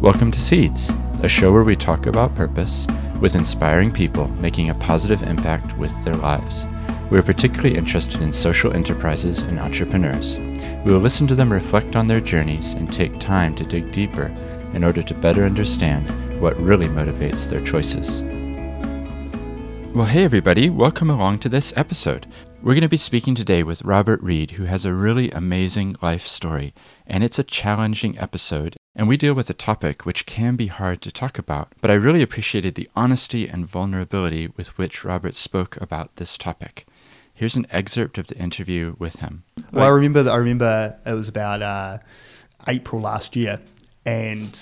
Welcome to Seeds, a show where we talk about purpose with inspiring people making a positive impact with their lives. We are particularly interested in social enterprises and entrepreneurs. We will listen to them reflect on their journeys and take time to dig deeper in order to better understand what really motivates their choices. Well, hey everybody, welcome along to this episode. We're going to be speaking today with Robert Reed, who has a really amazing life story, and it's a challenging episode, and we deal with a topic which can be hard to talk about, but I really appreciated the honesty and vulnerability with which Robert spoke about this topic. Here's an excerpt of the interview with him. Well, I remember that I remember it was about uh, April last year, and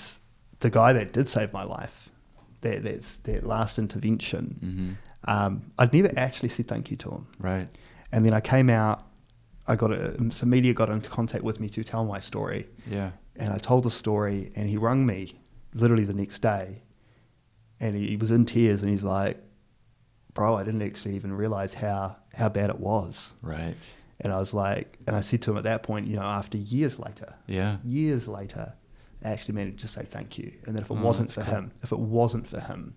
the guy that did save my life, that that's that last intervention, um, I'd never actually said thank you to him. Right. And then I came out, I got a, some media got into contact with me to tell my story, Yeah. and I told the story, and he rung me literally the next day, and he, he was in tears, and he's like, "Bro, I didn't actually even realize how how bad it was." Right. And I was like, and I said to him at that point, you know, after years later, Yeah. years later, I actually managed to say thank you. And that if it Oh, wasn't for cool. him, if it wasn't for him,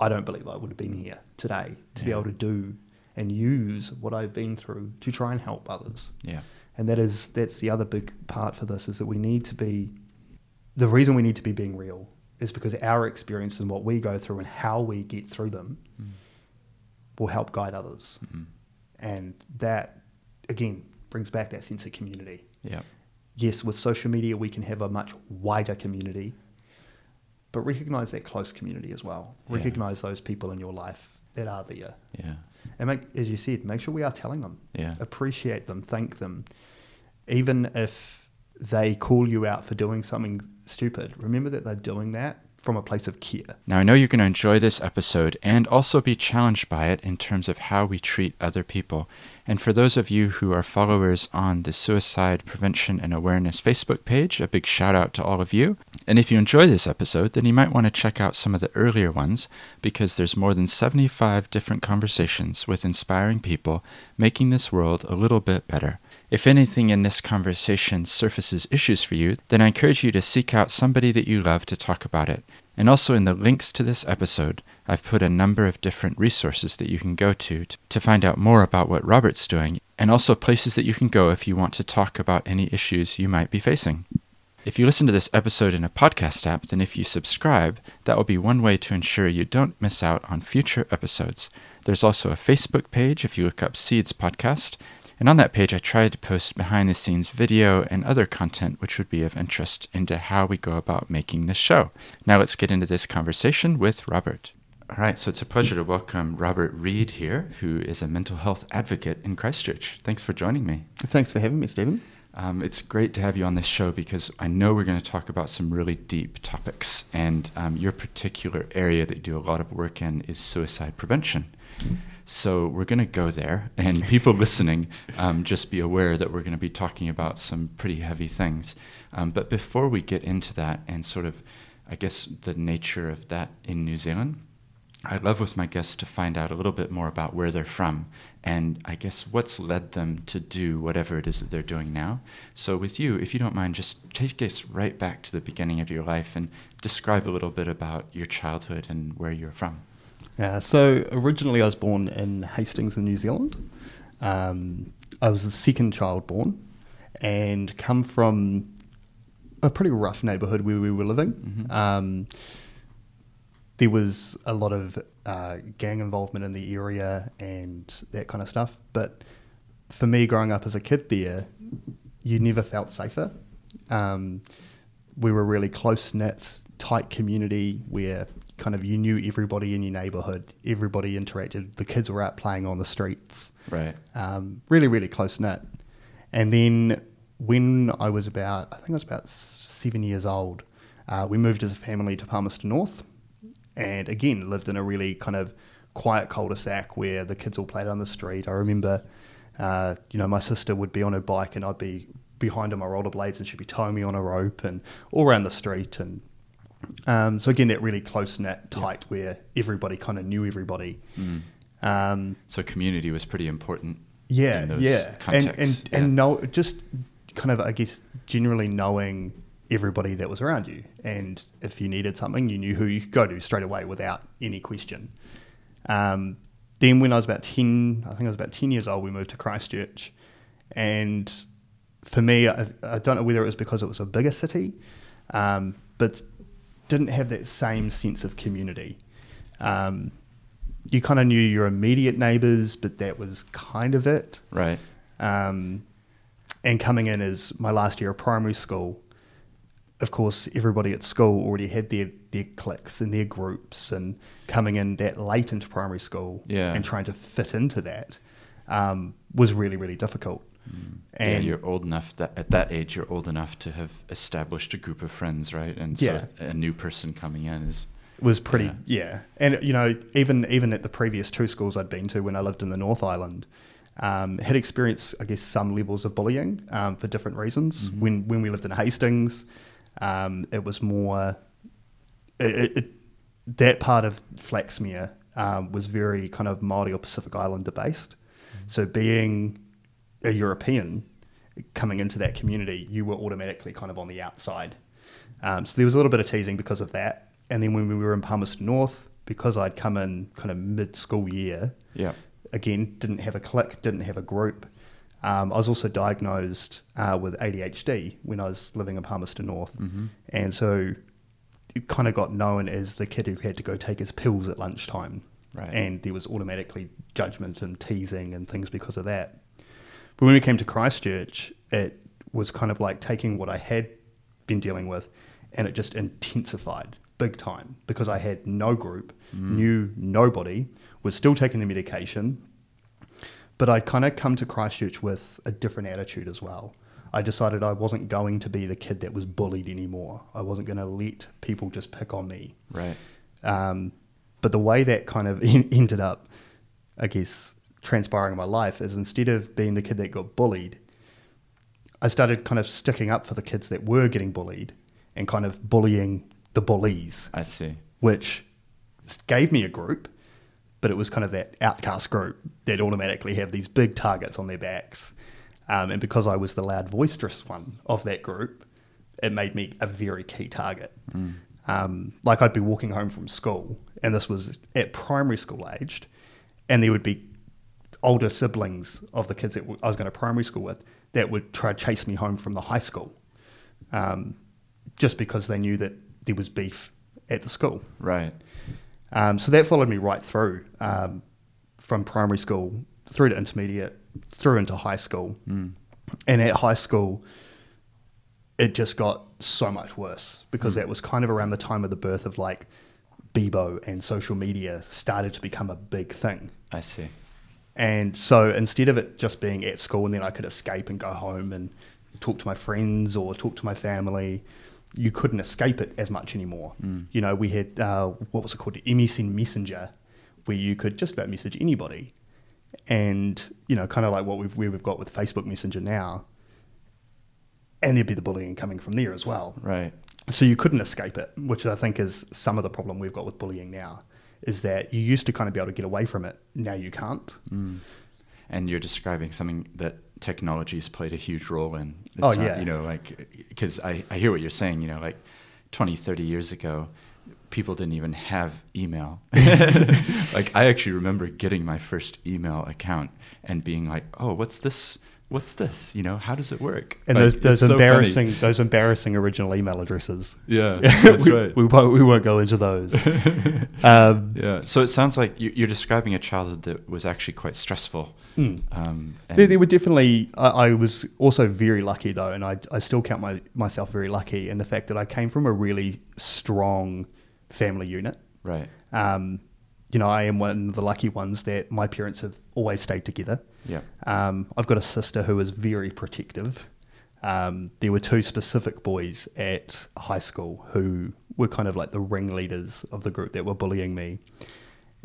I don't believe I would have been here today to be able to do and use what I've been through to try and help others. Yeah. And that is that's the other big part for this is that we need to be the reason we need to be being real is because our experience and what we go through and how we get through them Mm. will help guide others. Mhm. And that again brings back that sense of community. Yeah. Yes, with social media we can have a much wider community, but recognize that close community as well. Yeah. Recognize those people in your life that are there. Yeah. And make, as you said, make sure we are telling them. Yeah. Appreciate them, thank them. Even if they call you out for doing something stupid, remember that they're doing that from a place of care. Now, I know you're going to enjoy this episode and also be challenged by it in terms of how we treat other people. And for those of you who are followers on the Suicide Prevention and Awareness Facebook page, a big shout out to all of you. And if you enjoy this episode, then you might want to check out some of the earlier ones because there's more than 75 different conversations with inspiring people making this world a little bit better. If anything in this conversation surfaces issues for you, then I encourage you to seek out somebody that you love to talk about it. And also in the links to this episode, I've put a number of different resources that you can go to to find out more about what Robert's doing, and also places that you can go if you want to talk about any issues you might be facing. If you listen to this episode in a podcast app, then if you subscribe, that will be one way to ensure you don't miss out on future episodes. There's also a Facebook page if you look up Seeds Podcast, and on that page, I tried to post behind the scenes video and other content which would be of interest into how we go about making this show. Now, let's get into this conversation with Robert. All right, so it's a pleasure to welcome Robert Reed here, who is a mental health advocate in Christchurch. Thanks for joining me. Thanks for having me, Stephen. Um, it's great to have you on this show because I know we're going to talk about some really deep topics, and um, your particular area that you do a lot of work in is suicide prevention. So we're going to go there, and people listening, um, just be aware that we're going to be talking about some pretty heavy things. Um, but before we get into that and sort of, I guess, the nature of that in New Zealand, I'd love with my guests to find out a little bit more about where they're from and I guess what's led them to do whatever it is that they're doing now. So, with you, if you don't mind, just take us right back to the beginning of your life and describe a little bit about your childhood and where you're from. Yeah, so originally I was born in Hastings in New Zealand. Um, I was the second child born and come from a pretty rough neighbourhood where we were living. Mhm. Um, there was a lot of uh, gang involvement in the area and that kind of stuff. But for me, growing up as a kid there, you never felt safer. Um, we were a really close knit, tight community where kind of you knew everybody in your neighborhood, everybody interacted. The kids were out playing on the streets, Right. um, really, really close knit. And then when I was about, I think I was about seven years old, uh, we moved as a family to Palmerston North, and again lived in a really kind of quiet cul-de-sac where the kids all played on the street. I remember, uh, you know, my sister would be on her bike and I'd be behind on my rollerblades and she'd be towing me on a rope and all around the street and um, so again that really close knit tight where everybody kind of knew everybody. Mm. Um, So, community was pretty important. yeah, in those yeah, and and yeah. and know just kind of I guess generally knowing everybody that was around you. And if you needed something, you knew who you could go to straight away without any question. Um, then when I was about 10, I think I was about 10 years old, we moved to Christchurch. And for me, I, I don't know whether it was because it was a bigger city, um, but didn't have that same sense of community. Um, you kind of knew your immediate neighbours, but that was kind of it. Right. Um, and coming in as my last year of primary school, of course, everybody at school already had their, their cliques and their groups, and coming in that late into primary school Yeah. and trying to fit into that um, was really, really difficult. Mm. And yeah, you're old enough that at that age you're old enough to have established a group of friends, right? And so Yeah. a new person coming in is was pretty Yeah. yeah. and you know even even at the previous two schools I'd been to when I lived in the North Island um, had experienced I guess some levels of bullying um, for different reasons Mhm. when when we lived in Hastings um, it was more it, it, it, that part of Flaxmere um, was very kind of Maori or Pacific Islander based so being a European coming into that community you were automatically kind of on the outside um, so there was a little bit of teasing because of that. And then when we were in Palmerston North, because I'd come in kind of mid school year, yeah. again, didn't have a clique, didn't have a group. Um, I was also diagnosed uh, with ADHD when I was living in Palmerston North. Mhm. And so it kind of got known as the kid who had to go take his pills at lunchtime. Right. And there was automatically judgment and teasing and things because of that. But when we came to Christchurch, it was kind of like taking what I had been dealing with and it just intensified big time because I had no group, knew nobody, was still taking the medication. But I'd kind of come to Christchurch with a different attitude as well. I decided I wasn't going to be the kid that was bullied anymore. I wasn't going to let people just pick on me. Right. Um, but the way that kind of ended up, I guess, transpiring in my life is instead of being the kid that got bullied, I started kind of sticking up for the kids that were getting bullied and kind of bullying the bullies, I see. which gave me a group, but it was kind of that outcast group that automatically have these big targets on their backs. Um, and because I was the loud, boisterous one of that group, it made me a very key target. Mm. Um, like I'd be walking home from school, and this was at primary school aged, and there would be older siblings of the kids that I was going to primary school with that would try to chase me home from the high school, um, just because they knew that there was beef at the school. Right. Um, so that followed me right through um, from primary school through to intermediate, through into high school. Mm. And at high school, it just got so much worse because Mm. that was kind of around the time of the birth of like Bebo and social media started to become a big thing. I see. And so instead of it just being at school and then I could escape and go home and talk to my friends or talk to my family, you couldn't escape it as much anymore. Mm. You know, we had, uh, what was it called? MSN Messenger, where you could just about message anybody. And, you know, kind of like what we've, where we've got with Facebook Messenger now. And there'd be the bullying coming from there as well. Right. So you couldn't escape it, which I think is some of the problem we've got with bullying now, is that you used to kind of be able to get away from it. Now you can't. Mm. And you're describing something that technology's played a huge role in. It's Oh, not, yeah. You know, like, because I, I hear what you're saying, you know, like 20, 30 years ago, people didn't even have email. like, I actually remember getting my first email account and being like, oh, what's this? What's this? You know, how does it work? And Like, those, those so embarrassing, those embarrassing original email addresses. Yeah, that's we, right. We won't, we won't go into those. um, Yeah. So it sounds like you- you're describing a childhood that was actually quite stressful. mm. Um, There, there were definitely. I, I was also very lucky though, and I, I still count my, myself very lucky in the fact that I came from a really strong family unit. right. Um, you know, I am one of the lucky ones that my parents have always stayed together. Yeah. Um, I've got a sister who is very protective. Um, there were two specific boys at high school who were kind of like the ringleaders of the group that were bullying me.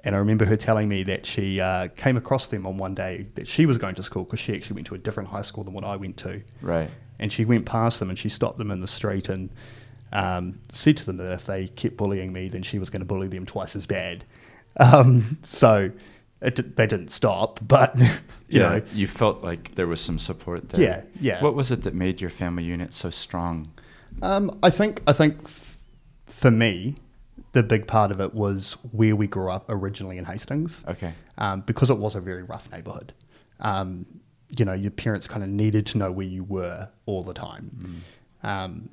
And I remember her telling me that she uh, came across them on one day that she was going to school because she actually went to a different high school than what I went to. Right. And she went past them and she stopped them in the street and um, said to them that if they kept bullying me, then she was going to bully them twice as bad. Um, so it, they didn't stop, but you yeah, know, you felt like there was some support there. Yeah, yeah. What was it that made your family unit so strong? Um, I think I think f- for me, the big part of it was where we grew up originally in Hastings. Okay. um, because it was a very rough neighborhood. Um, you know, your parents kind of needed to know where you were all the time. Um,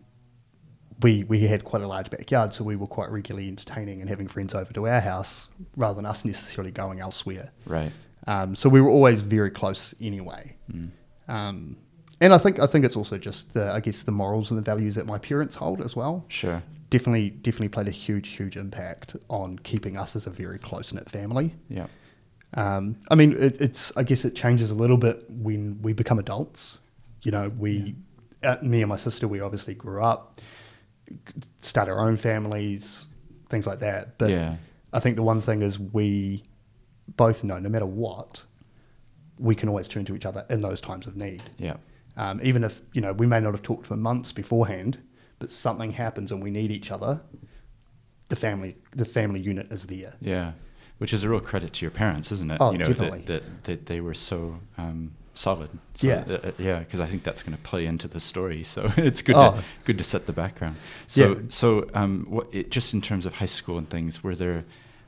we we had quite a large backyard, so we were quite regularly entertaining and having friends over to our house rather than us necessarily going elsewhere. Right. Um, so we were always very close anyway. Um, and I think I think it's also just the I guess the morals and the values that my parents hold as well Sure. definitely definitely played a huge huge impact on keeping us as a very close knit family. Yeah. Um, I mean, it, it's I guess it changes a little bit when we become adults. You know, we, uh, me and my sister, we obviously grew up, start our own families, things like that. But Yeah. I think the one thing is we both know, no matter what, we can always turn to each other in those times of need. Yeah. Um, even if you know we may not have talked for months beforehand, but something happens and we need each other. The family, the family unit is there. Yeah. Which is a real credit to your parents, isn't it? Oh, you know, definitely. That, that, that they were so um, solid. So, Yeah. uh, uh, yeah, because I think that's going to play into the story. So it's good Oh. to good to set the background. So Yeah. so um, what it, just in terms of high school and things, were there,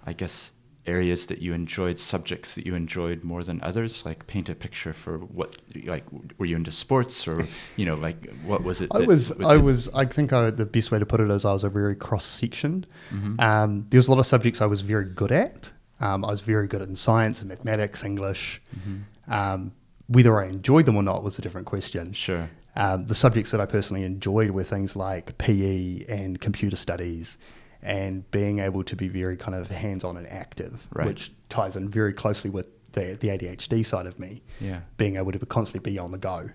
I guess, areas that you enjoyed, subjects that you enjoyed more than others? Like paint a picture for what, like, were you into sports or you know, like what was it? I was, I was, I think I, the best way to put it is I was a very cross sectioned. Mhm. Um, there was a lot of subjects I was very good at. Um, I was very good in science and mathematics, English. Mhm. Um, whether I enjoyed them or not was a different question. Sure. Um, the subjects that I personally enjoyed were things like PE and computer studies and being able to be very kind of hands on and active, Right. which ties in very closely with the, the ADHD side of me Yeah. being able to constantly be on the go.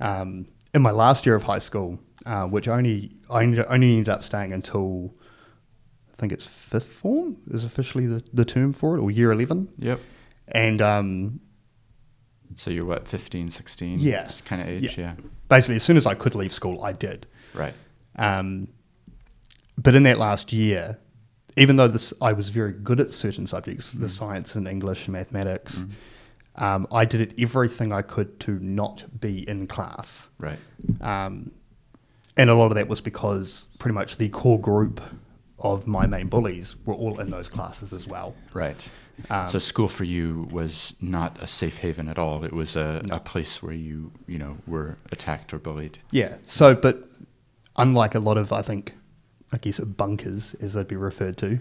Um, in my last year of high school, uh, which only I ended, only ended up staying until I think it's fifth form is officially the, the term for it, or year eleven. Yep. And um, So you're what, 15, 16? Yeah. Kind of age, yeah. basically, as soon as I could leave school, I did. Right. Um, but in that last year, even though this, I was very good at certain subjects, the science and English and mathematics, um, I did it everything I could to not be in class. Right. Um, and a lot of that was because pretty much the core group of my main bullies were all in those classes as well. Right. Um, so school for you was not a safe haven at all. It was a, No. a place where you, you know, were attacked or bullied. Yeah. So, but unlike a lot of, I think, I guess bunkers, as they'd be referred to,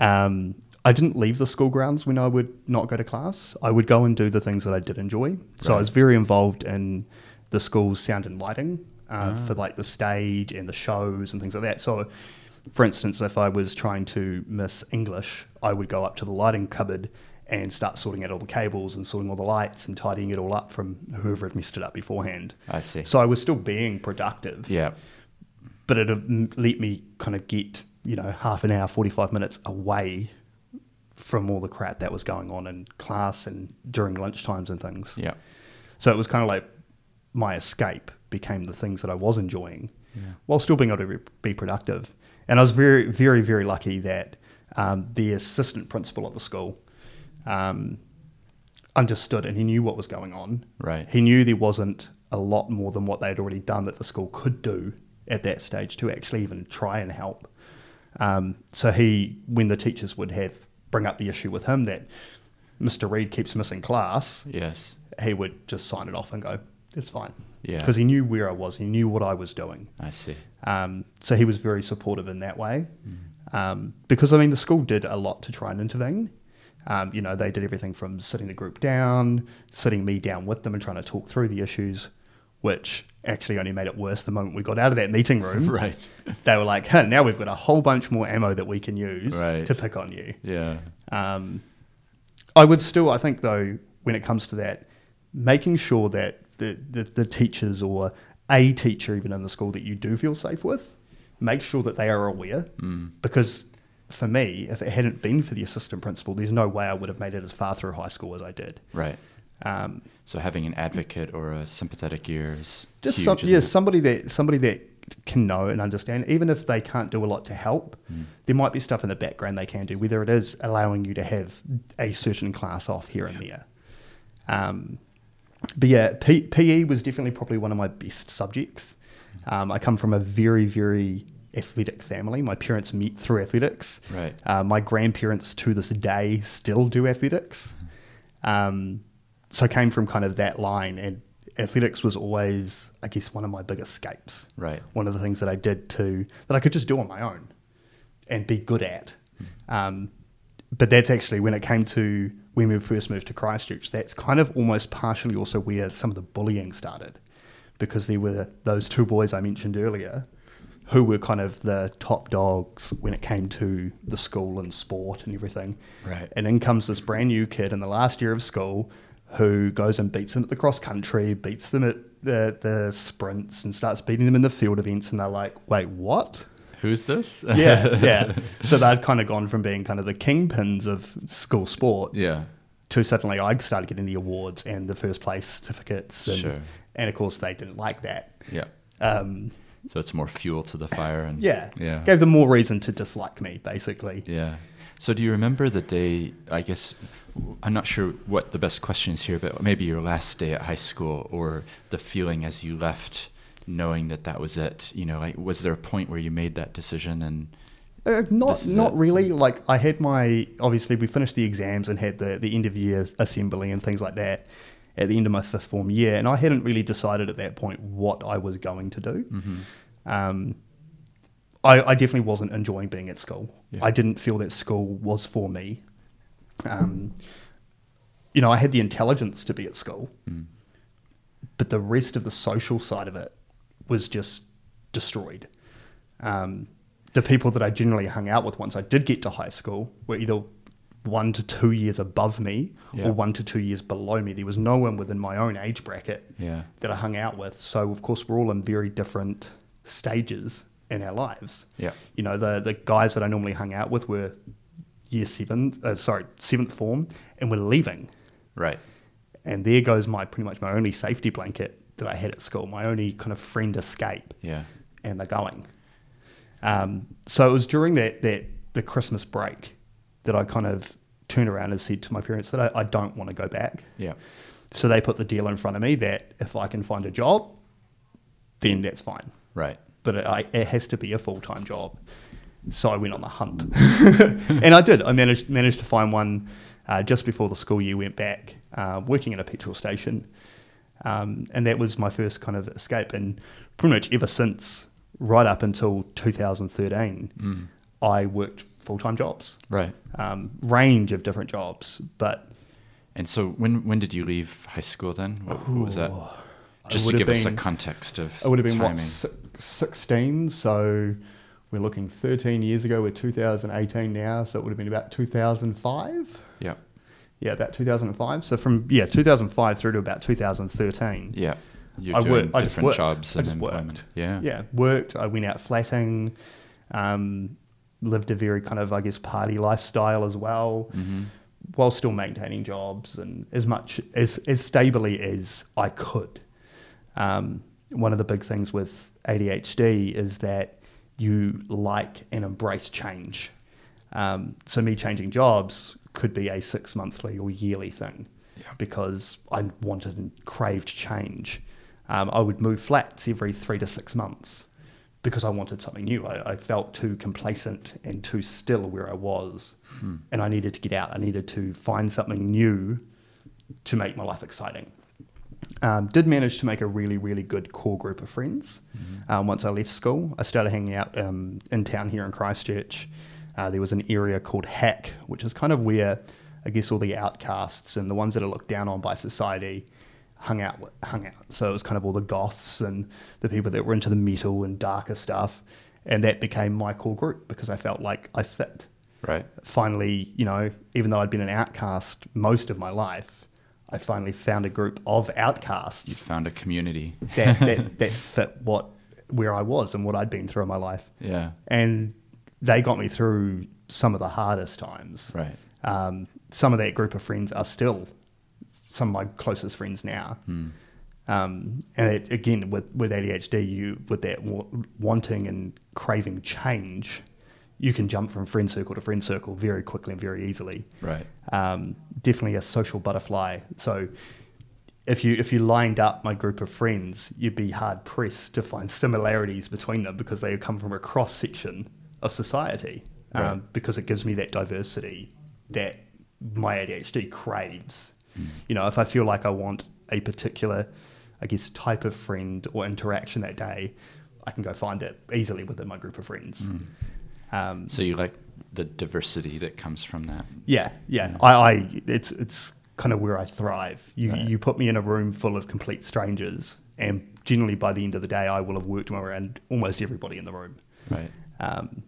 um, I didn't leave the school grounds when I would not go to class. I would go and do the things that I did enjoy. So I was very involved in the school's sound and lighting uh, Ah. for like the stage and the shows and things like that. So, for instance, if I was trying to miss English, I would go up to the lighting cupboard and start sorting out all the cables and sorting all the lights and tidying it all up from whoever had messed it up beforehand. I see. So I was still being productive, yeah. but it had let me kind of get, you know, half an hour, 45 minutes away from all the crap that was going on in class and during lunchtimes and things. Yeah. So it was kind of like my escape became the things that I was enjoying Yeah. while still being able to be productive. And I was very, very, very lucky that um, the assistant principal at the school um, understood and he knew what was going on. Right. He knew there wasn't a lot more than what they'd already done that the school could do at that stage to actually even try and help. Um, so he, when the teachers would have bring up the issue with him that Mr. Reed keeps missing class, Yes. he would just sign it off and go, "It's fine," Yeah. because he knew where I was, he knew what I was doing. I see. Um, so he was very supportive in that way. Mm. Um, because I mean, the school did a lot to try and intervene. Um, you know, they did everything from sitting the group down, sitting me down with them, and trying to talk through the issues, which actually only made it worse the moment we got out of that meeting room. Right. They were like, huh, "Now we've got a whole bunch more ammo that we can use Right. to pick on you." Yeah. Um, I would still, I think, though, when it comes to that, making sure that the, the, the teachers or a teacher, even in the school, that you do feel safe with, make sure that they are aware. Mm. Because for me, if it hadn't been for the assistant principal, there's no way I would have made it as far through high school as I did. Right. Um, So having an advocate or a sympathetic ear is just huge, some, yeah, it? somebody that somebody that can know and understand, even if they can't do a lot to help, Mm. there might be stuff in the background they can do, whether it is allowing you to have a certain class off here and there. Um, but yeah, P- PE was definitely probably one of my best subjects. Um, I come from a very, very athletic family. My parents met through athletics. Right. Uh, my grandparents to this day still do athletics. Um, so I came from kind of that line, and athletics was always, I guess, one of my big escapes. Right. One of the things that I did to that I could just do on my own and be good at. Um, but that's actually when it came to when we first moved to Christchurch. That's kind of almost partially also where some of the bullying started, because there were those two boys I mentioned earlier, who were kind of the top dogs when it came to the school and sport and everything. Right. And in comes this brand new kid in the last year of school who goes and beats them at the cross country, beats them at the, the sprints, and starts beating them in the field events. And they're like, wait, what? Who's this? Yeah, yeah. So they'd kind of gone from being kind of the kingpins of school sport yeah. to suddenly I started getting the awards and the first place certificates. And, Sure. and of course, they didn't like that. Yeah. Um, So it's more fuel to the fire, and yeah. yeah, Gave them more reason to dislike me, basically. yeah. So do you remember the day? I guess I'm not sure what the best question is here, but maybe your last day at high school, or the feeling as you left, knowing that that was it. You know, like was there a point where you made that decision and Uh, not not it. really. Like I had my obviously we finished the exams and had the the end of year assembly and things like that at the end of my fifth form year, and I hadn't really decided at that point what I was going to do. Um, I, I definitely wasn't enjoying being at school. Yeah. I didn't feel that school was for me. Um, you know, I had the intelligence to be at school, but the rest of the social side of it was just destroyed. Um, the people that I generally hung out with once I did get to high school were either one to two years above me Yeah. or one to two years below me. There was no one within my own age bracket yeah, that I hung out with. So of course we're all in very different stages in our lives. yeah, You know, the the guys that I normally hung out with were year seven, uh, sorry, seventh form, and were leaving. right, And there goes my pretty much my only safety blanket that I had at school, my only kind of friend escape, yeah, and they're going. Um, so it was during that that the Christmas break that I kind of turned around and said to my parents that I, I don't want to go back. yeah, So they put the deal in front of me that if I can find a job, then that's fine. right, But it, I, it has to be a full time job. So I went on the hunt, and I did. I managed managed to find one uh, just before the school year went back, uh, working at a petrol station, um, and that was my first kind of escape. And pretty much ever since, right up until 2013, Mm. I worked full time jobs, right. um, range of different jobs, but And so when when did you leave high school then? What, what was that? Just to give have us a context of It would have been timing. what sixteen. So we're looking thirteen years ago. We're 2018 now, so it would have been about 2005. Yeah, Yeah, about 2005. So from yeah 2005 through to about 2013. yeah. You're I doing worked- I different worked. jobs and employment. worked. Yeah, Yeah, worked. I went out flatting. Um, lived a very kind of I guess party lifestyle as well, hmm while still maintaining jobs and as much as as stably as I could. Um, one of the big things with ADHD is that you like and embrace change. Um, so me changing jobs could be a six monthly or yearly thing Yeah. because I wanted and craved change. Um, I would move flats every three to six months because I wanted something new. I, I felt too complacent and too still where I was, and I needed to get out. I needed to find something new to make my life exciting. Um, did manage to make a really, really good core group of friends um, once I left school. I started hanging out um, in town here in Christchurch. Uh, there was an area called Hack, which is kind of where I guess all the outcasts and the ones that are looked down on by society hung out. Hung out. So it was kind of all the goths and the people that were into the metal and darker stuff, and that became my core group because I felt like I fit Right. finally, you know, even though I'd been an outcast most of my life, I finally found a group of outcasts. You found a community. that, that, that fit what where I was and what I'd been through in my life. yeah. And they got me through some of the hardest times. Right. Um, some of that group of friends are still some of my closest friends now. Hmm. Um, and it, again, with, with ADHD, you with that wa- wanting and craving change, you can jump from friend circle to friend circle very quickly and very easily. Right. Um, definitely a social butterfly. So if you if you lined up my group of friends, you'd be hard pressed to find similarities between them because they come from a cross section of society. Um, Right. Because it gives me that diversity that my ADHD craves. You know, if I feel like I want a particular, I guess, type of friend or interaction that day, I can go find it easily within my group of friends. Um, So you like the diversity that comes from that. yeah, yeah. I, I it's it's kind of where I thrive. You Right. you put me in a room full of complete strangers, and generally by the end of the day, I will have worked my way around almost everybody in the room, Right. um,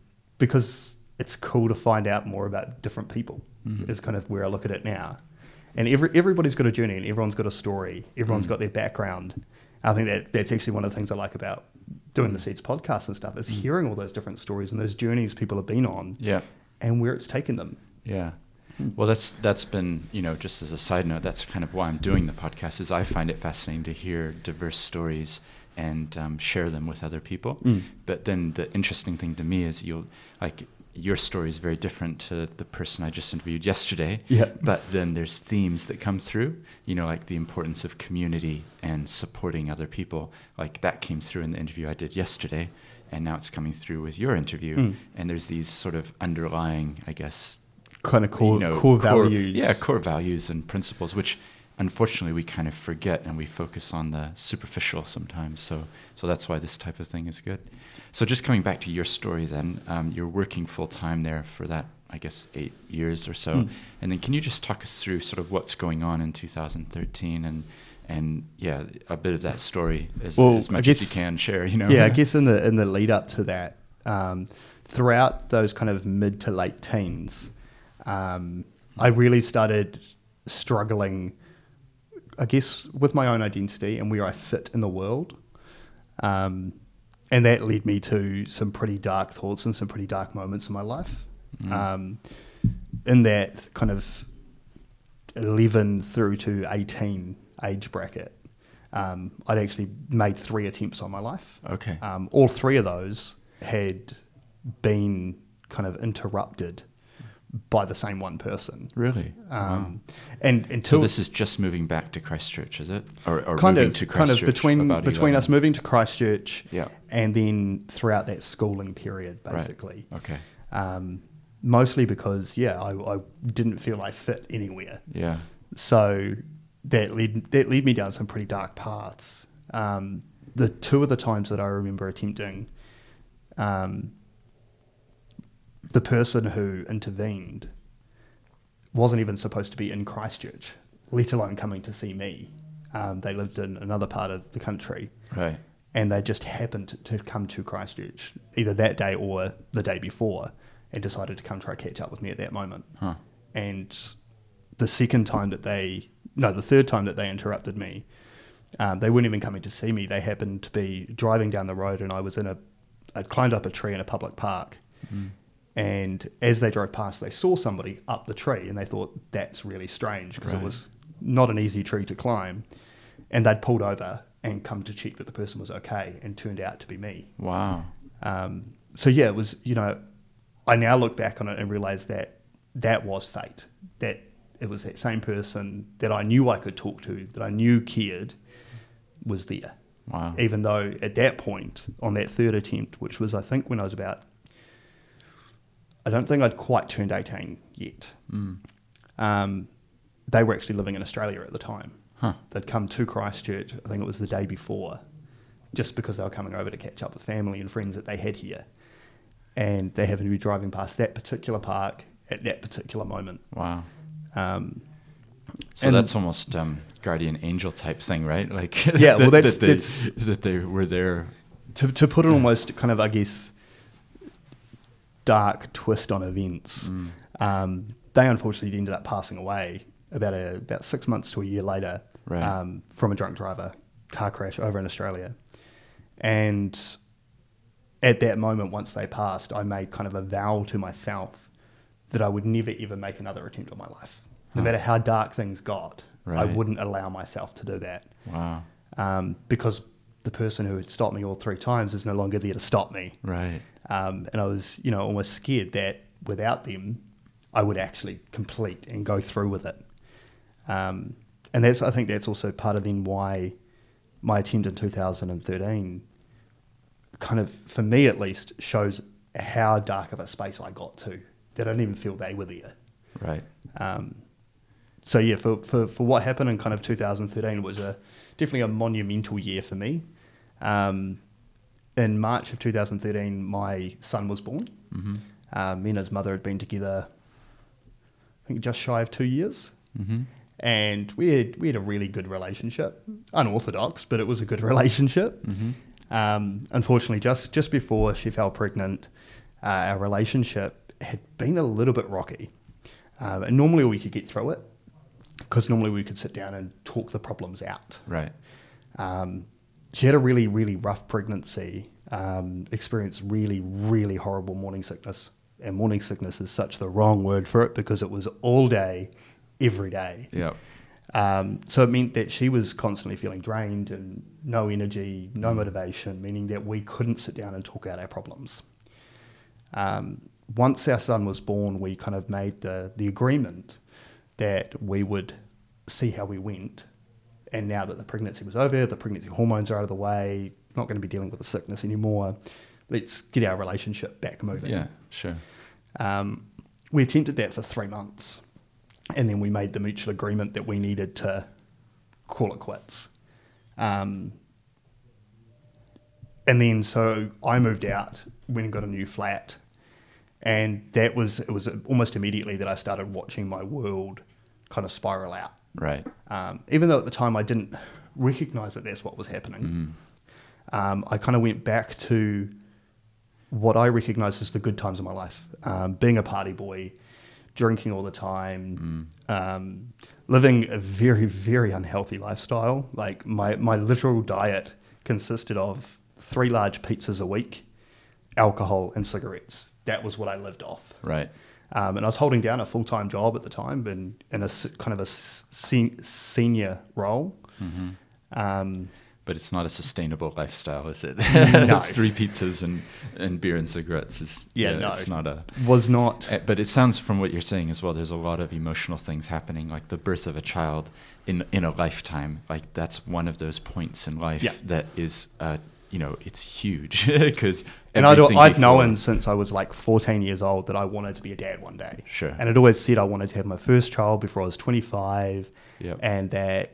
because it's cool to find out more about different people. Mhm. Is kind of where I look at it now, and every everybody's got a journey, and everyone's got a story. Everyone's Mm. got their background. I think that that's actually one of the things I like about doing Mm. the Seeds podcast and stuff is hearing all those different stories and those journeys people have been on, Yeah. and where it's taken them. Yeah. Well, that's that's been you know just as a side note, that's kind of why I'm doing the podcast. Is I find it fascinating to hear diverse stories and um, share them with other people. Mm. But then the interesting thing to me is you'll like your story is very different to the person I just interviewed yesterday. Yeah. But then there's themes that come through, you know, like the importance of community and supporting other people. Like that came through in the interview I did yesterday, and now it's coming through with your interview. Mm. And there's these sort of underlying, I guess, Kind of core you know, core values. Yeah, core values and principles, which unfortunately we kind of forget and we focus on the superficial sometimes. So, so that's why this type of thing is good. So, just coming back to your story, then um, you're working full time there for that, I guess, eight years or so, Mm. and then can you just talk us through sort of what's going on in 2013 and and yeah, a bit of that story as, Well, as much as you can share. You know. yeah, I guess in the in the lead up to that, um, throughout those kind of mid to late teens, um, I really started struggling, I guess, with my own identity and where I fit in the world. Um, and that led me to some pretty dark thoughts and some pretty dark moments in my life. Mm. Um, in that kind of 11 through to 18 age bracket, um, I'd actually made three attempts on my life. Okay. Um, all three of those had been kind of interrupted by the same one person. really. Um, And So until this is just moving back to Christchurch, is it? Or, or kind of kind of between between us moving to Christchurch Yeah. and then throughout that schooling period, Right. basically. Okay. Um, mostly because yeah, I, I didn't feel I fit anywhere. Yeah. So that led that led me down some pretty dark paths. Um, the two of the times that I remember attempting, um, the person who intervened wasn't even supposed to be in Christchurch, let alone coming to see me. Um, they lived in another part of the country, Right. and they just happened to come to Christchurch either that day or the day before, and decided to come try and catch up with me at that moment Huh. and the second time that they no the third time that they interrupted me um, they weren't even coming to see me they happened to be driving down the road and i was in a i'd climbed up a tree in a public park Mm. And as they drove past they saw somebody up the tree and they thought that's really strange because Right. it was not an easy tree to climb and they'd pulled over and come to check that the person was okay and turned out to be me Wow. um, so yeah, it was you know, I now look back on it and realize that that was fate. That it was that same person that I knew I could talk to, that I knew cared, was there. Wow. Even though at that point, on that third attempt, which was I think when I was about, I don't think I'd quite turned eighteen yet. Mm. Um, they were actually living in Australia at the time. Huh. They'd come to Christchurch, I think it was the day before, just because they were coming over to catch up with family and friends that they had here. And they happened to be driving past that particular park at that particular moment. Wow. Um, So that's almost um, guardian angel type thing, right? Like Yeah, well, that's- that, they, that's- that they were there. to, to put an almost kind of, I guess, dark twist on events, Mm. um, they unfortunately ended up passing away about a, about six months to a year later Right. um, from a drunk driver car crash over in Australia. And at that moment, once they passed, I made kind of a vow to myself that I would never ever make another attempt on my life. No Huh. matter how dark things got, I wouldn't allow myself to do that Wow. um, because the person who had stopped me all three times is no longer there to stop me. Right. Um, and I was, you know, almost scared that without them, I would actually complete and go through with it. Um, and that's I think that's also part of then why my attempt in 2013 kind of for me at least shows how dark of a space I got to that I didn't even feel they were there. Right. Um, so yeah, for, for, for what happened in kind of 2013 was a definitely a monumental year for me. Um, in March of 2013, my son was born. Mm-hmm. Um, me and his mother had been together, I think, just shy of two years, Mm-hmm. and we had we had a really good relationship. Unorthodox, but it was a good relationship. Mm-hmm. Um, unfortunately, just just before she fell pregnant, uh, our relationship had been a little bit rocky. Um, and normally we could get through it because normally we could sit down and talk the problems out. Right. Um, she had a really, really rough pregnancy, um, experienced really, really horrible morning sickness. And morning sickness is such the wrong word for it because it was all day, every day. Yeah. Um, so it meant that she was constantly feeling drained and no energy, no motivation, meaning that we couldn't sit down and talk out our problems. Um, once our son was born, we kind of made the, the agreement that we would see how we went. And now that the pregnancy was over, the pregnancy hormones are out of the way, not going to be dealing with the sickness anymore, let's get our relationship back moving. Yeah. Sure. Um, we attempted that for three months, and then we made the mutual agreement that we needed to call it quits. Um, and then so I moved out, went and got a new flat, and that was it was almost immediately that I started watching my world kind of spiral out. Right. Um, even though at the time I didn't recognize that that's what was happening, um, I kind of went back to what I recognized as the good times of my life. Um, being a party boy, drinking all the time, um, living a very, very unhealthy lifestyle. Like my, my literal diet consisted of three large pizzas a week, alcohol, and cigarettes. That was what I lived off. Right. Um, and I was holding down a full time job at the time, and in a kind of a sen- senior role. Um, But it's not a sustainable lifestyle, is it? No. Three pizzas and, and beer and cigarettes is Yeah, no. It's not a. was not Eh, But it sounds from what you're saying as well. There's a lot of emotional things happening, like the birth of a child in in a lifetime. Like that's one of those points in life Yeah. that is, uh, you know, it's huge because. And I'd, I'd known since I was like 14 years old that I wanted to be a dad one day. Sure. And I'd always said I wanted to have my first child before I was 25. Yep. And that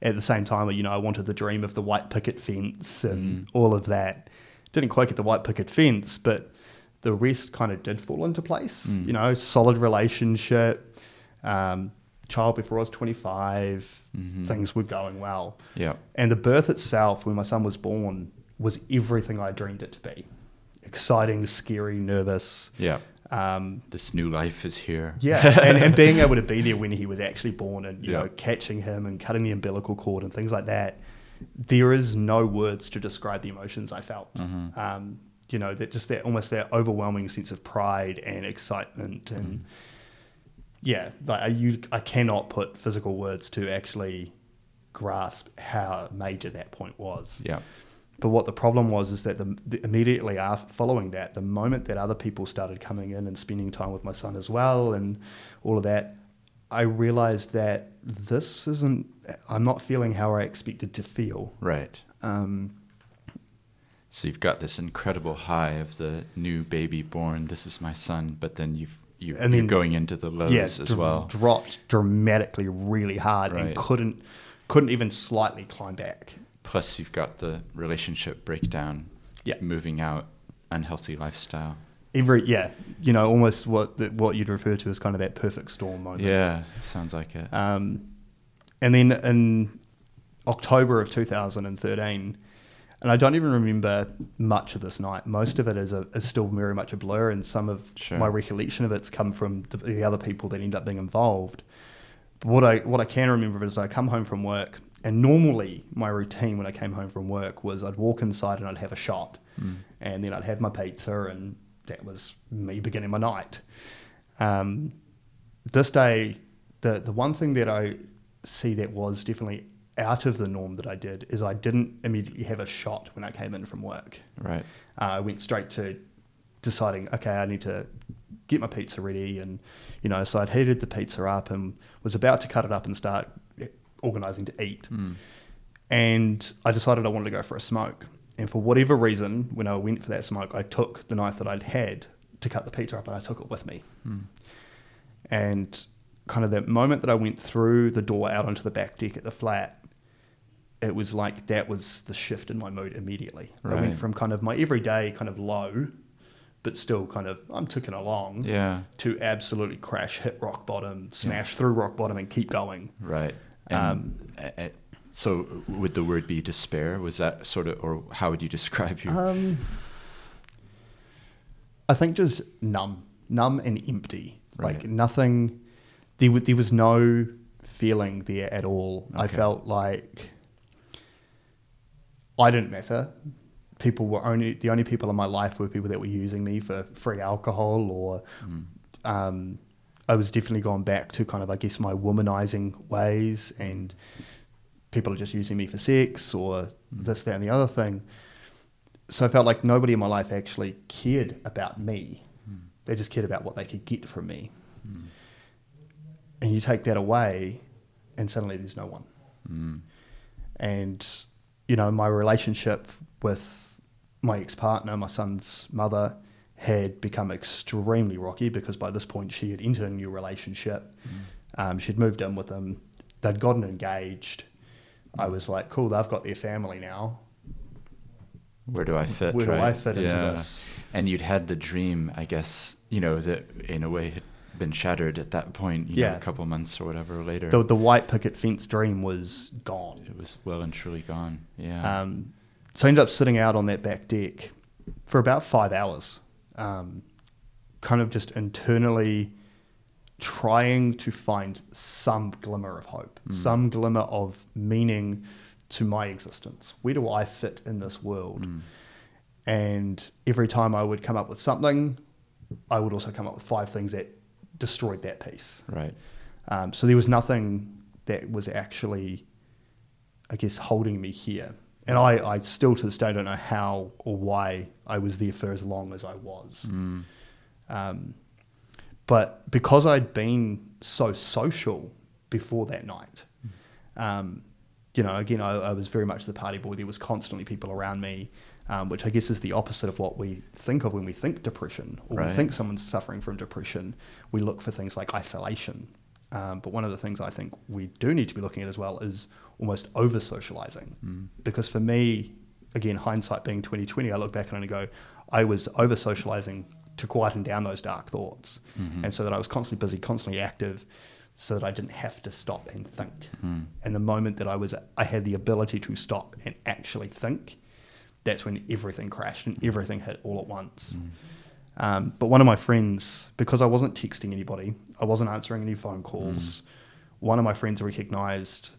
at the same time, you know, I wanted the dream of the white picket fence and Mm-hmm. all of that. Didn't quite get the white picket fence, but the rest kind of did fall into place. Mm. You know, solid relationship, um, child before I was 25, Mhm. things were going well. Yeah. And the birth itself, when my son was born, was everything I dreamed it to be exciting, scary, nervous. Yeah. Um, This new life is here. yeah, and, and being able to be there when he was actually born and, you Yeah. know, catching him and cutting the umbilical cord and things like that. There is no words to describe the emotions I felt. Mhm. Um, you know, that just that almost that overwhelming sense of pride and excitement and yeah, like I, you, I cannot put physical words to actually grasp how major that point was. Yeah. But what the problem was is that the, the immediately after, following that, the moment that other people started coming in and spending time with my son as well, and all of that, I realized that this isn't. I'm not feeling how I expected to feel. Right. Um, So you've got this incredible high of the new baby born. This is my son, but then you've you, And you're going into the lows yeah, as dr- well. dropped dramatically, really hard, Right. and couldn't couldn't even slightly climb back. Plus, you've got the relationship breakdown. Yeah. Moving out, unhealthy lifestyle. Every yeah, you know, almost what the, what you'd refer to as kind of that perfect storm moment. Yeah, sounds like it. Um, and then in October of 2013, and I don't even remember much of this night. Most of it is, a, is still very much a blur, and some of Sure. my recollection of it's come from the, the other people that end up being involved. But what I what I can remember is I come home from work, and normally my routine when I came home from work was I'd walk inside and I'd have a shot, Mm. and then I'd have my pizza, and that was me beginning my night. Um, this day, the the one thing that I see that was definitely out of the norm that I did is I didn't immediately have a shot when I came in from work. Right. Uh, I went straight to deciding, okay, I need to get my pizza ready, and you know, so I'd heated the pizza up and was about to cut it up and start organizing to eat. Mm. And I decided I wanted to go for a smoke. And for whatever reason, when I went for that smoke, I took the knife that I'd had to cut the pizza up and I took it with me. Mm. And kind of that moment that I went through the door out onto the back deck at the flat, it was like that was the shift in my mood immediately. I went from kind of my everyday kind of low, but still kind of I'm ticking along, Yeah. to absolutely crash, hit rock bottom, smash through rock bottom, and keep going. Right. Um, so would the word be despair? Was that sort of, or how would you describe your? Um, I think just numb, numb and empty. Like nothing. There, there was no feeling there at all. I felt like I didn't matter. People were only the only people in my life were people that were using me for free alcohol, or Mm. um, I was definitely gone back to kind of I guess my womanizing ways, and people are just using me for sex or mm. this, that, and the other thing so I felt like nobody in my life actually cared about me. Mm. They just cared about what they could get from me. Mm. And you take that away, and suddenly there's no one. Mm. And, you know, my relationship with my ex partner, my son's mother, had become extremely rocky because by this point she had entered a new relationship. Um, she'd moved in with him, they'd gotten engaged. I was like, cool, they've got their family now. Where do I fit? Where do? I fit into this? And you'd had the dream, I guess, you know, that in a way had been shattered at that point, you know, Yeah. a couple months or whatever later. The, the white picket fence dream was gone. it was well and truly gone. Yeah. Um, so I ended up sitting out on that back deck for about five hours, um, kind of just internally trying to find some glimmer of hope, some glimmer of meaning to my existence. Where do I fit in this world? Mm. And every time I would come up with something, I would also come up with five things that destroyed that piece. Right. Um, so there was nothing that was actually, I guess, holding me here. And I, I still to this day don't know how or why I was there for as long as I was. Mm. Um, but because I'd been so social before that night, um, you know, again, I, I was very much the party boy. There was constantly people around me, um, which I guess is the opposite of what we think of when we think depression or Right. we think someone's suffering from depression. We look for things like isolation. Um, but one of the things I think we do need to be looking at as well is almost over socializing. Mm. Because for me, again, hindsight being 2020, I look back and I go, I was over socializing to quieten down those dark thoughts. Mhm. And so that I was constantly busy, constantly active, so that I didn't have to stop and think. Mm. And the moment that I was, I had the ability to stop and actually think, that's when everything crashed and everything hit all at once. Mm. Um, but one of my friends, because I wasn't texting anybody, I wasn't answering any phone Mm. calls. One of my friends recognized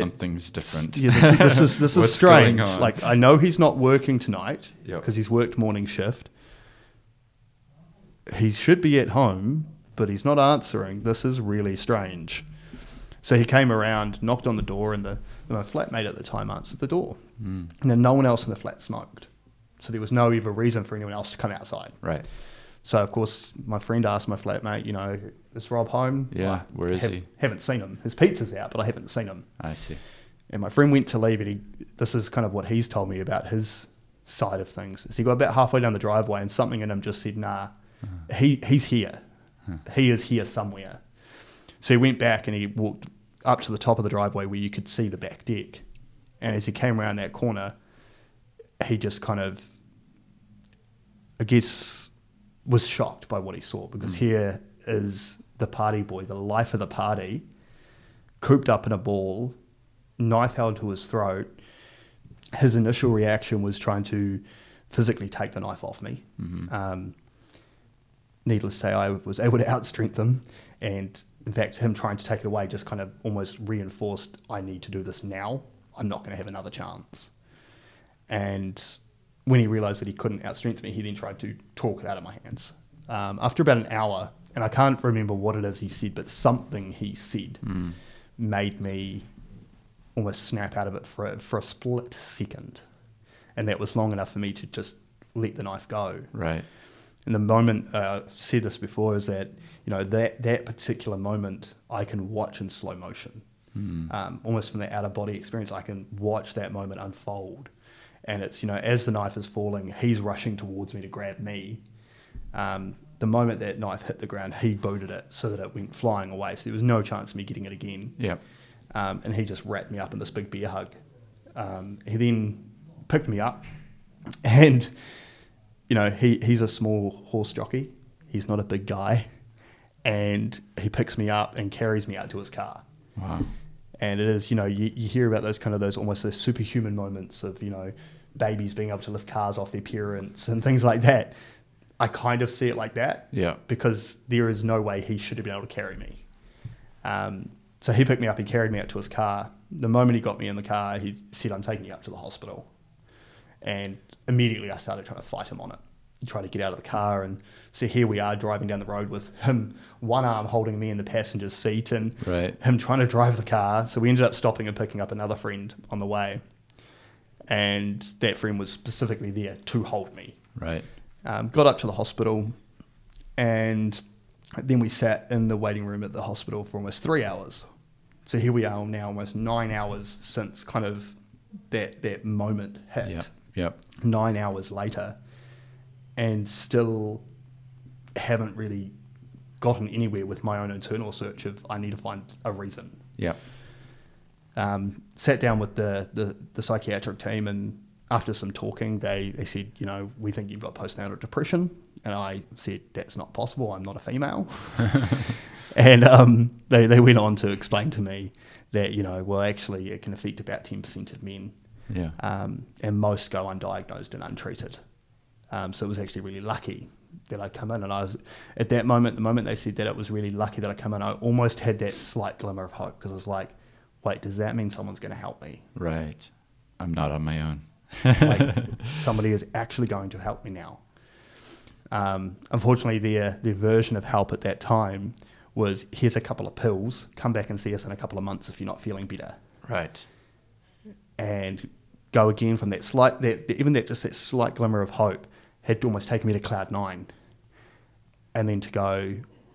Something's different. yeah, this, this is this is strange. Like I know he's not working tonight Yep. because he's worked morning shift. He should be at home, but he's not answering. This is really strange. So he came around, knocked on the door, and the my flatmate at the time answered the door. Mm. And then no one else in the flat smoked. So there was no even reason for anyone else to come outside. Right. So of course my friend asked my flatmate, you know, is Rob home? Yeah, I where is have- he? Haven't seen him. His pizza's out, but I haven't seen him. I see. And my friend went to leave, and he, this is kind of what he's told me about his side of things. Is he got about halfway down the driveway, and something in him just said, "Nah, uh-huh. he he's here. He is here somewhere." So he went back and he walked up to the top of the driveway where you could see the back deck. And as he came around that corner, he just kind of, I guess, was shocked by what he saw because Mm. here is the party boy, the life of the party, cooped up in a ball, knife held to his throat. His initial reaction was trying to physically take the knife off me. Mhm. Um, needless to say, I was able to outstrength him, and in fact, him trying to take it away just kind of almost reinforced I need to do this now. I'm not going to have another chance. And when he realized that he couldn't outstrength me, he then tried to talk it out of my hands. Um, after about an hour, and I can't remember what it is he said, but something he said Mm. made me almost snap out of it for a, for a split second. And that was long enough for me to just let the knife go. Right. And the moment uh, I've said this before is that you know that that particular moment I can watch in slow motion. um, almost from the out of body experience. I can watch that moment unfold, and it's you know as the knife is falling, he's rushing towards me to grab me. Um, the moment that knife hit the ground, he booted it so that it went flying away. So there was no chance of me getting it again. Yep. Um, and he just wrapped me up in this big bear hug. Um, he then picked me up, and you know he, he's a small horse jockey. He's not a big guy, and he picks me up and carries me out to his car. Wow. And it is, you know, you, you hear about those kind of those almost those superhuman moments of, you know, babies being able to lift cars off their parents and things like that. I kind of see it like that Yeah. because there is no way he should have been able to carry me. Um, so he picked me up, he carried me out to his car. The moment he got me in the car, he said, I'm taking you up to the hospital. And immediately I started trying to fight him on it, try to get out of the car. And so here we are driving down the road with him, one arm holding me in the passenger seat and Right. him trying to drive the car. So we ended up stopping and picking up another friend on the way. And that friend was specifically there to hold me. Right. Um, got up to the hospital, and then we sat in the waiting room at the hospital for almost three hours. So here we are now, almost nine hours since kind of that that moment hit. Yep. Yep. Nine hours later, and still haven't really gotten anywhere with my own internal search of I need to find a reason Yeah. um, sat down with the, the, the psychiatric team and after some talking they, they said you know we think you've got postnatal depression and i said that's not possible i'm not a female and um, they, they went on to explain to me that you know well actually it can affect about 10% of men Yeah. um, and most go undiagnosed and untreated. Um, so it was actually really lucky that I'd come in, and I was at that moment. The moment they said that, it was really lucky that I come in. I almost had that slight glimmer of hope because I was like, "Wait, does that mean someone's going to help me? Right. I'm not on my own. Like somebody is actually going to help me now?" Um, unfortunately, their their version of help at that time was, "Here's a couple of pills. Come back and see us in a couple of months if you're not feeling better." Right. and go again from that slight that even that just that slight glimmer of hope had to almost taken me to cloud nine and then to go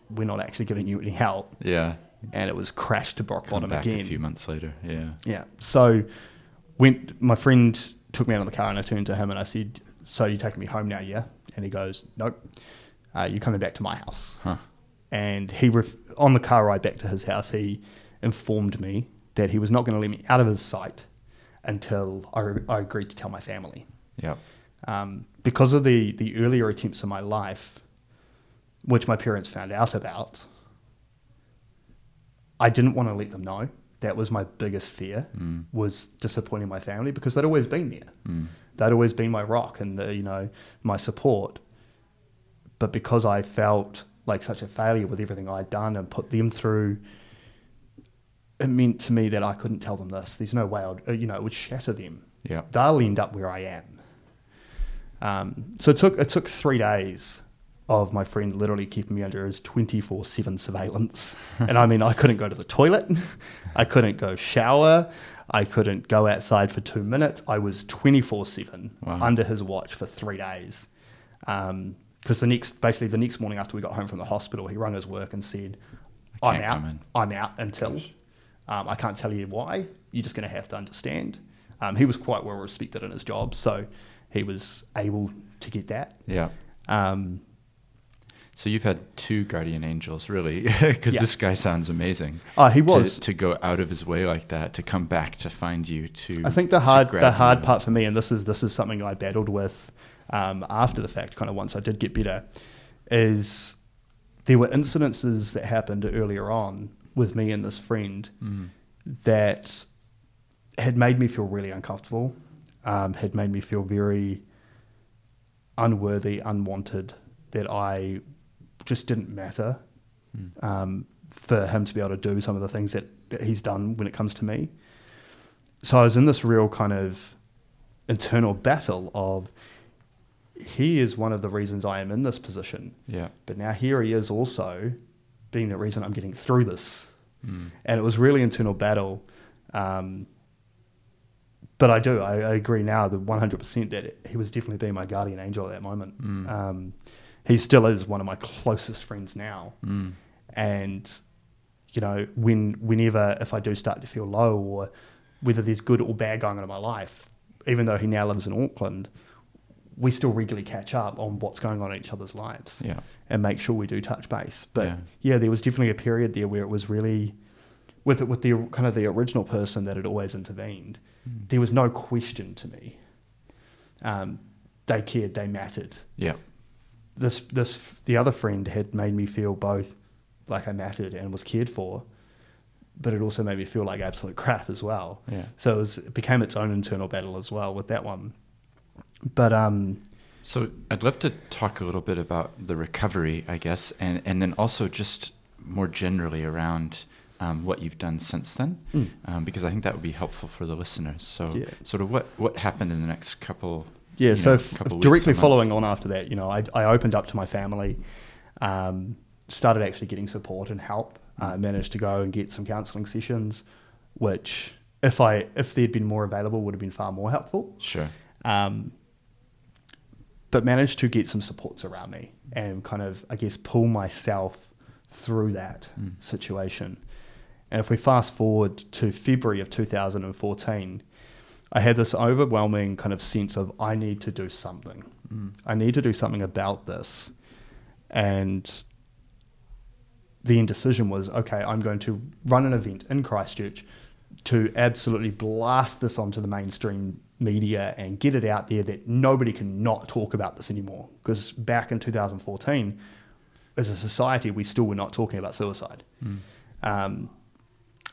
we're not actually giving you any help Yeah. and it was crashed to rock Come bottom back again a few months later. Yeah. yeah so went my friend took me out of the car and I turned to him and I said so you taking me home now yeah and he goes nope uh, you're coming back to my house Huh. and he ref- on the car ride back to his house he informed me that he was not going to let me out of his sight until I, re- I agreed to tell my family Yep. um, because of the, the earlier attempts in my life which my parents found out about i didn't want to let them know that was my biggest fear Mm. was disappointing my family because they'd always been there Mm. they'd always been my rock and the, you know my support but because i felt like such a failure with everything i'd done and put them through it meant to me that i couldn't tell them this there's no way i'd uh, you know it would shatter them Yep. they'll end up where i am um, so it took it took three days of my friend literally keeping me under his 24-7 surveillance. And i mean i couldn't go to the toilet. I couldn't go shower. I couldn't go outside for two minutes. I was 24-7 under his watch for three days. Because the next basically the next morning after we got home from the hospital he rung his work and said i'm out. i'm out until um, i can't tell you why. You're just going to have to understand. Um, he was quite well respected in his job. So he was able to get that Yeah. um, So you've had two guardian angels, really, because Yeah. this guy sounds amazing. Oh, he To- was. to, go out of his way like that to come back to find you to. I think the hard the you. hard part for me, and this is this is something I battled with um, after the fact, kind of once I did get better, is there were incidences that happened earlier on with me and this friend Mm. that had made me feel really uncomfortable, um, had made me feel very unworthy, unwanted, that I just didn't matter Mm. um, for him to be able to do some of the things that he's done when it comes to me. So I was in this real kind of internal battle of he is one of the reasons I am in this position, Yeah. but now here he is also being the reason I'm getting through this. Mm. And it was really internal battle. Um, but I do, I, I agree now, the 100% that he was definitely being my guardian angel at that moment. Mm. Um, he still is one of my closest friends now Mm. and you know, when whenever if I do start to feel low or whether there's good or bad going on in my life, even though he now lives in Auckland, we still regularly catch up on what's going on in each other's lives Yeah. and make sure we do touch base. But Yeah. yeah, there was definitely a period there where it was really with with the kind of the original person that had always intervened. Mm. There was no question to me. Um, they cared, they mattered. Yeah. This this the other friend had made me feel both like I mattered and was cared for, but it also made me feel like absolute crap as well. Yeah. So it, was, it became its own internal battle as well with that one. But um, So I'd love to talk a little bit about the recovery, I guess, and, and then also just more generally around um, what you've done since then, Mm. um, because I think that would be helpful for the listeners. So, Yeah. sort of what, what happened in the next couple Yeah, so know, f- couple weeks directly following on after that, you know, I, I opened up to my family, um, started actually getting support and help. Mm. managed to go and get some counselling sessions, which if I if there'd been more available would have been far more helpful. Sure. Um, but managed to get some supports around me and kind of I guess pull myself through that Mm. situation. And if we fast forward to February of 2014, I had this overwhelming kind of sense of I need to do something. Mm. I need to do something about this. And the indecision was okay, I'm going to run an event in Christchurch to absolutely blast this onto the mainstream media and get it out there that nobody can not talk about this anymore. Because back in 2014, as a society, we still were not talking about suicide. Mm. Um,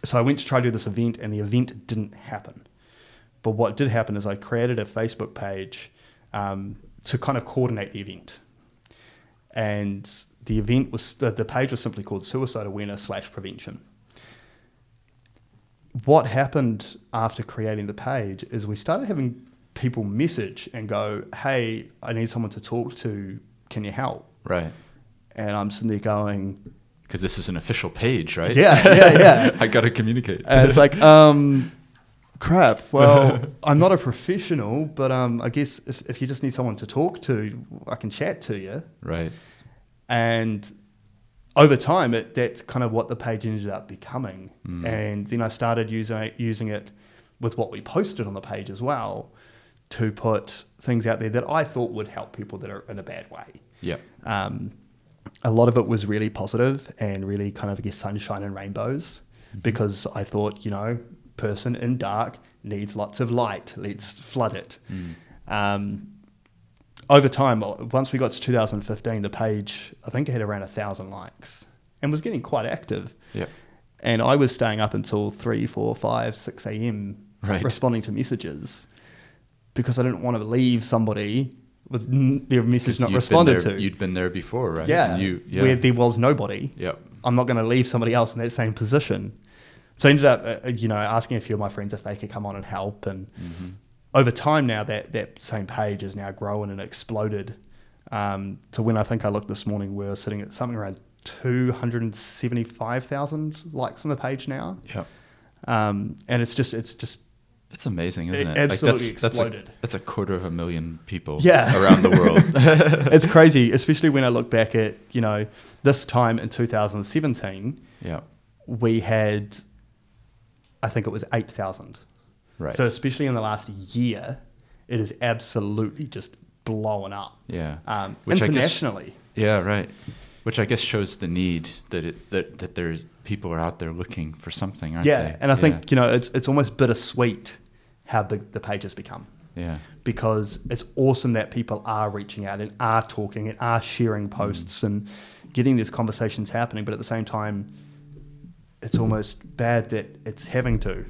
so I went to try to do this event, and the event didn't happen. But what did happen is I created a Facebook page um, to kind of coordinate the event, and the event was the, the page was simply called Suicide Awareness slash Prevention. What happened after creating the page is we started having people message and go, "Hey, I need someone to talk to. Can you help?" Right. And I'm sitting there going, Because this is an official page, right? Yeah, yeah, yeah. I got to communicate. And it's like, um, crap. Well, I'm not a professional, but um, I guess if, if you just need someone to talk to, I can chat to you. right. And over time, it, that's kind of what the page ended up becoming. Mm. And then I started using using it with what we posted on the page as well to put things out there that I thought would help people that are in a bad way. Yep. Um, a lot of it was really positive and really kind of I guess sunshine and rainbows because I thought you know person in dark needs lots of light let's flood it Mm. um, over time once we got to 2015 the page I think it had around a thousand likes and was getting quite active Yep. and I was staying up until 3 4 5 6 a.m Right. responding to messages because I didn't want to leave somebody with n- their message not responded there- to You'd been there before, right? yeah, you, yeah. where there was nobody. Yep. I'm not going to leave somebody else in that same position. So I ended up, uh, you know, asking a few of my friends if they could come on and help. And hmm over time now, that, that same page has now grown and exploded um, to when I think I looked this morning, we we're sitting at something around 275,000 likes on the page now. Yep. Um, and it's just, it's just, It's amazing, isn't It it? absolutely that's, that's, a, exploded. that's a quarter of a million people Yeah. around the world. it's crazy, especially when I look back at, you know, this time in 2017, yeah. we had, I think it was 8,000. Right. So especially in the last year, it is absolutely just blowing up yeah. um, Which I guess- internationally. Yeah, right. Which I guess shows the need that it that, that there's people are out there looking for something, aren't yeah, they? and I think you know it's it's almost bittersweet how big the page has become yeah. because it's awesome that people are reaching out and are talking and are sharing posts and getting these conversations happening, but at the same time, it's almost bad that it's having to.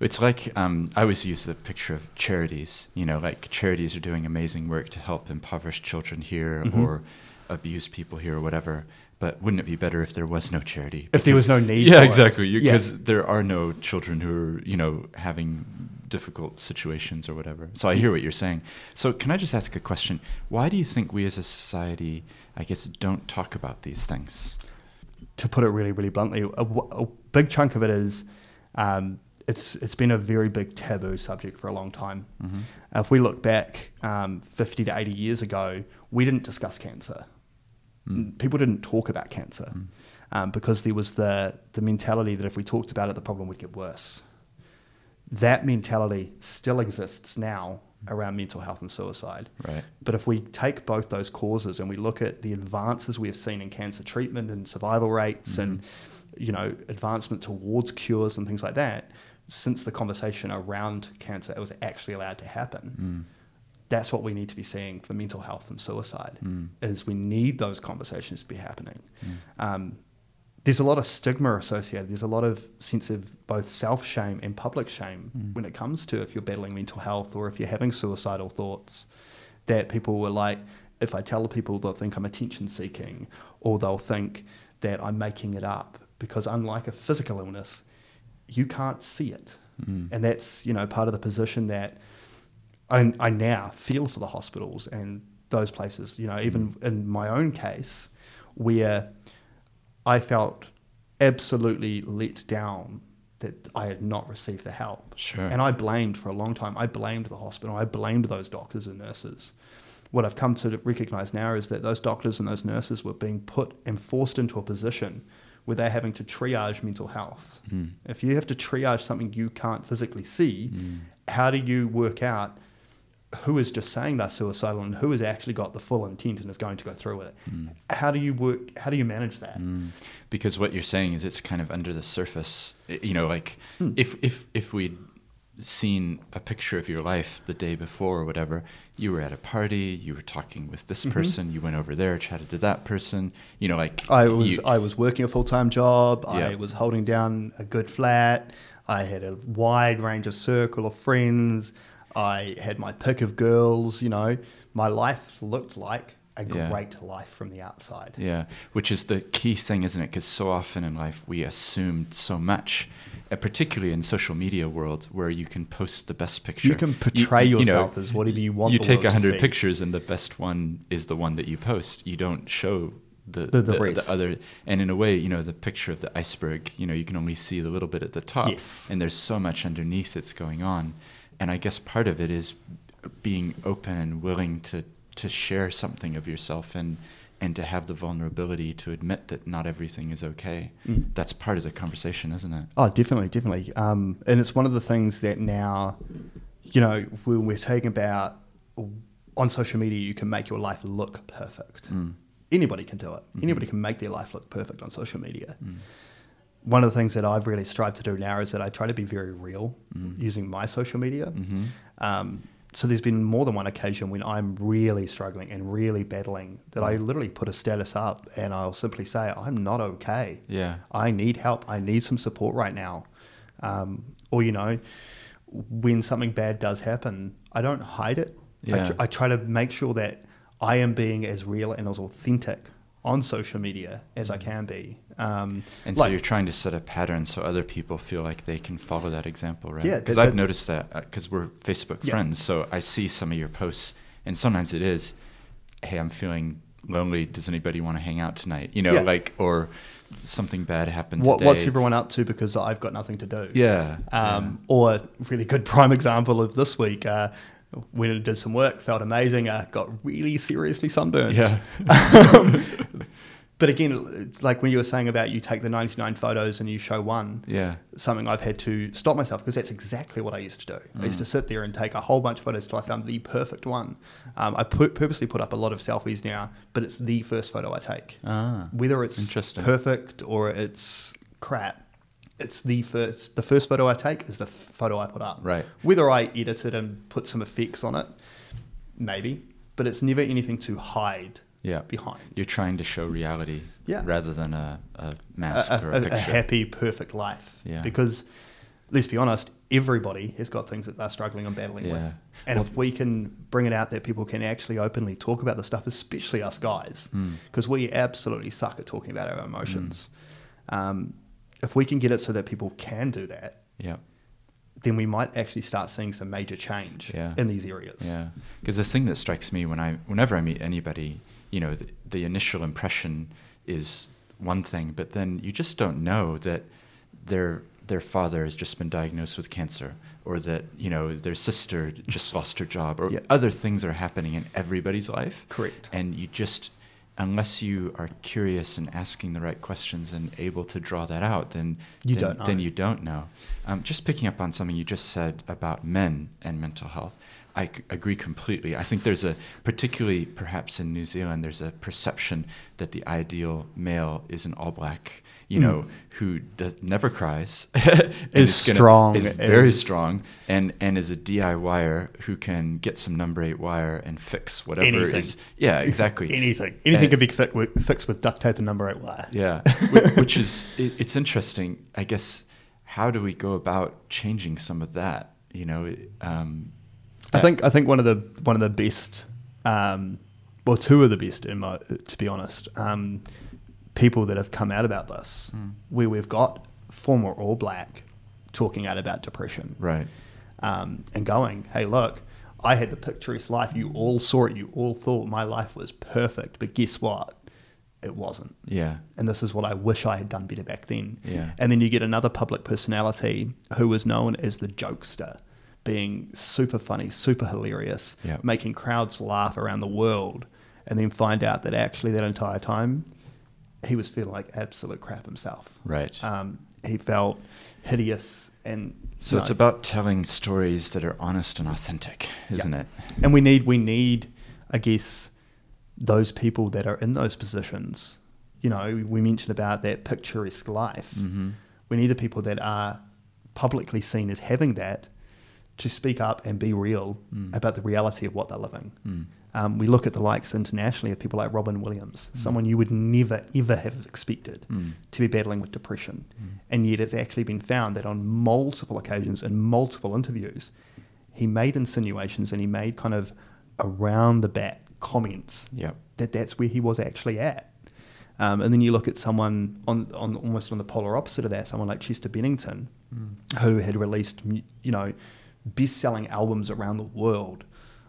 It's like um, I always use the picture of charities. You know, like charities are doing amazing work to help impoverished children here Mhm. or abused people here or whatever. But wouldn't it be better if there was no charity? If there was no need Yeah, exactly. Yeah. Because there are no children who are, you know, having difficult situations or whatever. So I hear what you're saying. So can I just ask a question? Why do you think we as a society, I guess, don't talk about these things? to put it really, really bluntly, a, a big chunk of it is um, it's it's been a very big taboo subject for a long time. hmm If we look back um, 50 to 80 years ago, we didn't discuss cancer. Mm. People didn't talk about cancer. Mm. um, because there was the the mentality that if we talked about it, the problem would get worse. That mentality still exists now around mental health and suicide. Right. But if we take both those causes and we look at the advances we have seen in cancer treatment and survival rates and you know advancement towards cures and things like that, since the conversation around cancer it was actually allowed to happen. That's what we need to be seeing for mental health and suicide. Mm. Is we need those conversations to be happening. Mm. Um, there's a lot of stigma associated. There's a lot of sense of both self shame and public shame mm. when it comes to if you're battling mental health or if you're having suicidal thoughts. That people were like, if I tell people, they'll think I'm attention seeking, or they'll think that I'm making it up. Because unlike a physical illness, you can't see it, and that's you know part of the position that I, I now feel for the hospitals and those places. You know, mm. even in my own case, where I felt absolutely let down that I had not received the help. Sure. And I blamed for a long time. I blamed the hospital. I blamed those doctors and nurses. What I've come to recognize now is that those doctors and those nurses were being put and forced into a position where they're having to triage mental health. Mm. If you have to triage something you can't physically see, mm. how do you work out who is just saying they're suicidal and who has actually got the full intent and is going to go through with it? Mm. How do you work? How do you manage that? Mm. because what you're saying is it's kind of under the surface you know like hmm. if if if we'd seen a picture of your life the day before or whatever you were at a party you were talking with this mm-hmm. person you went over there chatted to that person you know like I was you- I was working a full time job. I was holding down a good flat. I had a wide range of circle of friends. I had my pick of girls. You know, my life looked like a Yeah. great life from the outside. Yeah, which is the key thing, isn't it? Because so often in life we assume so much, uh, particularly in social media world, where you can post the best picture. You can portray you know, yourself as whatever you want You the take a hundred pictures, and the best one is the one that you post. You don't show the The- the rest. other. And in a way, you know, the picture of the iceberg. You know, you can only see the little bit at the top, Yes. and there's so much underneath that's going on. And I guess part of it is being open and willing to to share something of yourself and and to have the vulnerability to admit that not everything is okay. Mm. That's part of the conversation, isn't it? Oh, definitely, definitely. Um, and it's one of the things that now, you know, when we're talking about on social media, you can make your life look perfect. Mm. Anybody can do it. Anybody can make their life look perfect on social media. One of the things that I've really strived to do now is that I try to be very real using my social media. Um, so there's been more than one occasion when I'm really struggling and really battling that I literally put a status up and I'll simply say, I'm not okay. Yeah. I need help. I need some support right now. Um, or, you know, when something bad does happen, I don't hide it. I, Yeah. tr- I try to make sure that I am being as real and as authentic on social media as I can be. Um, And so you're trying to set a pattern so other people feel like they can follow that example, right? Yeah, Because I've noticed that because we're Facebook Yeah. friends, so I see some of your posts, and sometimes it is, "Hey, I'm feeling lonely. Does anybody want to hang out tonight?" You know, Yeah. like or something bad happened what, what's everyone up to because I've got nothing to do? Yeah. Um, Or a really good prime example of this week, uh, went and did some work, felt amazing, uh, got really seriously sunburned. yeah. But again, it's like when you were saying about you take the 99 photos and you show one, yeah. something I've had to stop myself because that's exactly what I used to do. I Mm. used to sit there and take a whole bunch of photos till I found the perfect one. Um, I put, purposely put up a lot of selfies now, but it's the first photo I take. Ah. Whether it's Interesting. perfect or it's crap, it's the first. The first photo I take is the f- photo I put up. Right. Whether I edit it and put some effects on it, maybe, but it's never anything to hide Yeah. behind. You're trying to show reality Yeah. rather than a, a mask a- or a- a, a happy, perfect life. Yeah. Because let's be honest, everybody has got things that they're struggling and battling with. Yeah. And Well- if we can bring it out that people can actually openly talk about the stuff, especially us guys, Mm. because we absolutely suck at talking about our emotions. Mm. Um, if we can get it so that people can do that, yeah. then we might actually start seeing some major change Yeah. in these areas. Yeah, because the thing that strikes me when I, whenever I meet anybody, you know, the, the initial impression is one thing, but then you just don't know that their their father has just been diagnosed with cancer, or that you know their sister just lost her job, or Yeah. other things are happening in everybody's life. Correct. And you just unless you are curious and asking the right questions and able to draw that out, then You then, don't know. then you don't know. Um, just picking up on something you just said about men and mental health, I c- agree completely. I think there's a, particularly perhaps in New Zealand, there's a perception that the ideal male is an all black, you Mm. know, who does, never cries, Is gonna- strong, is very is- strong, and and is a DIYer who can get some number eight wire and fix whatever Anything. is. Yeah, exactly. Anything. Anything And- could be with, fixed with duct tape and number eight wire. Yeah, which is it, it's interesting. I guess how do we go about changing some of that? You know, um, I think I think one of the one of the best, um, well, two of the best, in my, to be honest, um, people that have come out about this, Mm. where we've got former All Black talking out about depression, right. um, and going, "Hey, look, I had the picturesque life. You all saw it. You all thought my life was perfect, but guess what? It wasn't." Yeah, and this is what I wish I had done better back then. Yeah. And then you get another public personality who was known as the jokester, being super funny, super hilarious, Yeah. making crowds laugh around the world, and then find out that actually that entire time he was feeling like absolute crap himself. right. Um, he felt hideous and so you it's about telling stories that are honest and authentic, isn't it? and we need we need i guess those people that are in those positions you know we mentioned about that picturesque life Mm-hmm. we need the people that are publicly seen as having that to speak up and be real Mm. about the reality of what they're living Mm. um, we look at the likes internationally of people like robin williams someone you would never ever have expected Mm. to be battling with depression and yet it's actually been found that on multiple occasions and multiple interviews he made insinuations and he made kind of around the bat comments Yep. that that's where he was actually at. Um, and then you look at someone on, on almost on the polar opposite of that, someone like Chester Bennington, who had released you know best-selling albums around the world,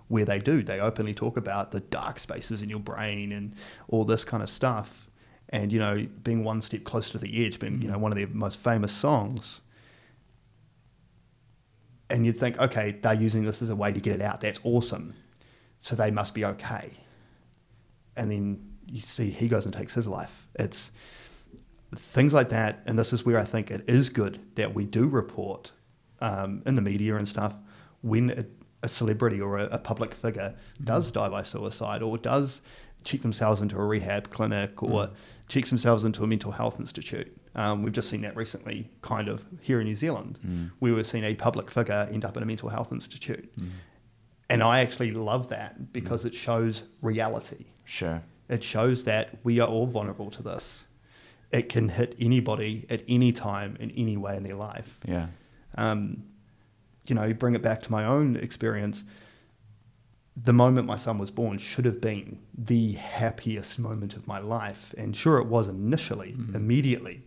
where they do they openly talk about the dark spaces in your brain and all this kind of stuff, and you know being one step closer to the edge, being you know one of their most famous songs. And you'd think, okay, they're using this as a way to get it out. That's awesome. So they must be okay and then you see he goes and takes his life. It's things like that, and this is where I think it is good that we do report um, in the media and stuff when a, a celebrity or a, a public figure does die by suicide or does check themselves into a rehab clinic or checks themselves into a mental health institute. Um, we've just seen that recently, kind of here in New Zealand, Mm. where we've seen a public figure end up in a mental health institute. And I actually love that because it shows reality. Sure. It shows that we are all vulnerable to this. It can hit anybody at any time in any way in their life. Yeah. Um, you know, bring it back to my own experience. The moment my son was born should have been the happiest moment of my life. And sure, it was initially, immediately,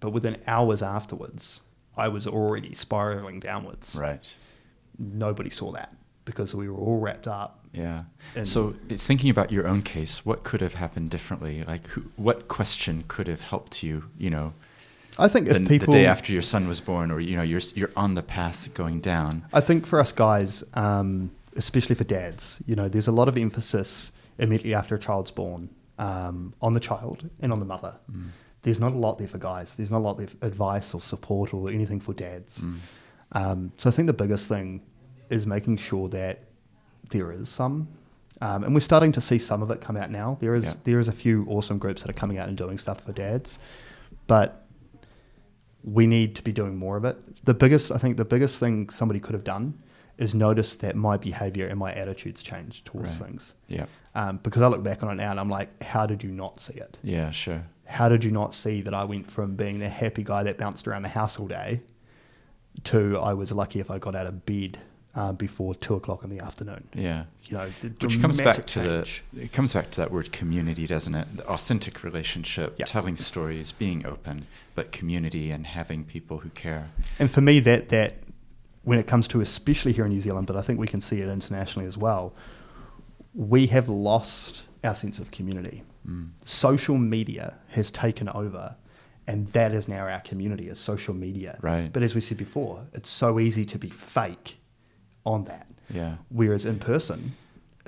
but within hours afterwards, I was already spiraling downwards. Right. Nobody saw that because we were all wrapped up. Yeah. So, thinking about your own case, what could have happened differently? Like, who, what question could have helped you? You know, I think the, people, the day after your son was born, or you know, you're you're on the path going down. I think for us guys, um, especially for dads, you know, there's a lot of emphasis immediately after a child's born um, on the child and on the mother. Mm. There's not a lot there for guys. There's not a lot there for advice or support or anything for dads. Mm. Um, so I think the biggest thing is making sure that there is some, um, and we're starting to see some of it come out now. There is Yeah. there is a few awesome groups that are coming out and doing stuff for dads, but we need to be doing more of it. The biggest, I think, the biggest thing somebody could have done is notice that my behavior and my attitudes changed towards Right. things. Yeah. Um, because I look back on it now and I'm like, how did you not see it? Yeah. Sure. How did you not see that I went from being the happy guy that bounced around the house all day to I was lucky if I got out of bed uh, before two o'clock in the afternoon? Yeah. You know, Which comes back to change. the it comes back to that word community, doesn't it? The authentic relationship, Yeah. telling stories, being open, but community and having people who care. And for me, that that when it comes to especially here in New Zealand, but I think we can see it internationally as well, we have lost our sense of community. Mm. Social media has taken over, and that is now our community is social media. Right. But as we said before, it's so easy to be fake on that. Yeah. Whereas in person,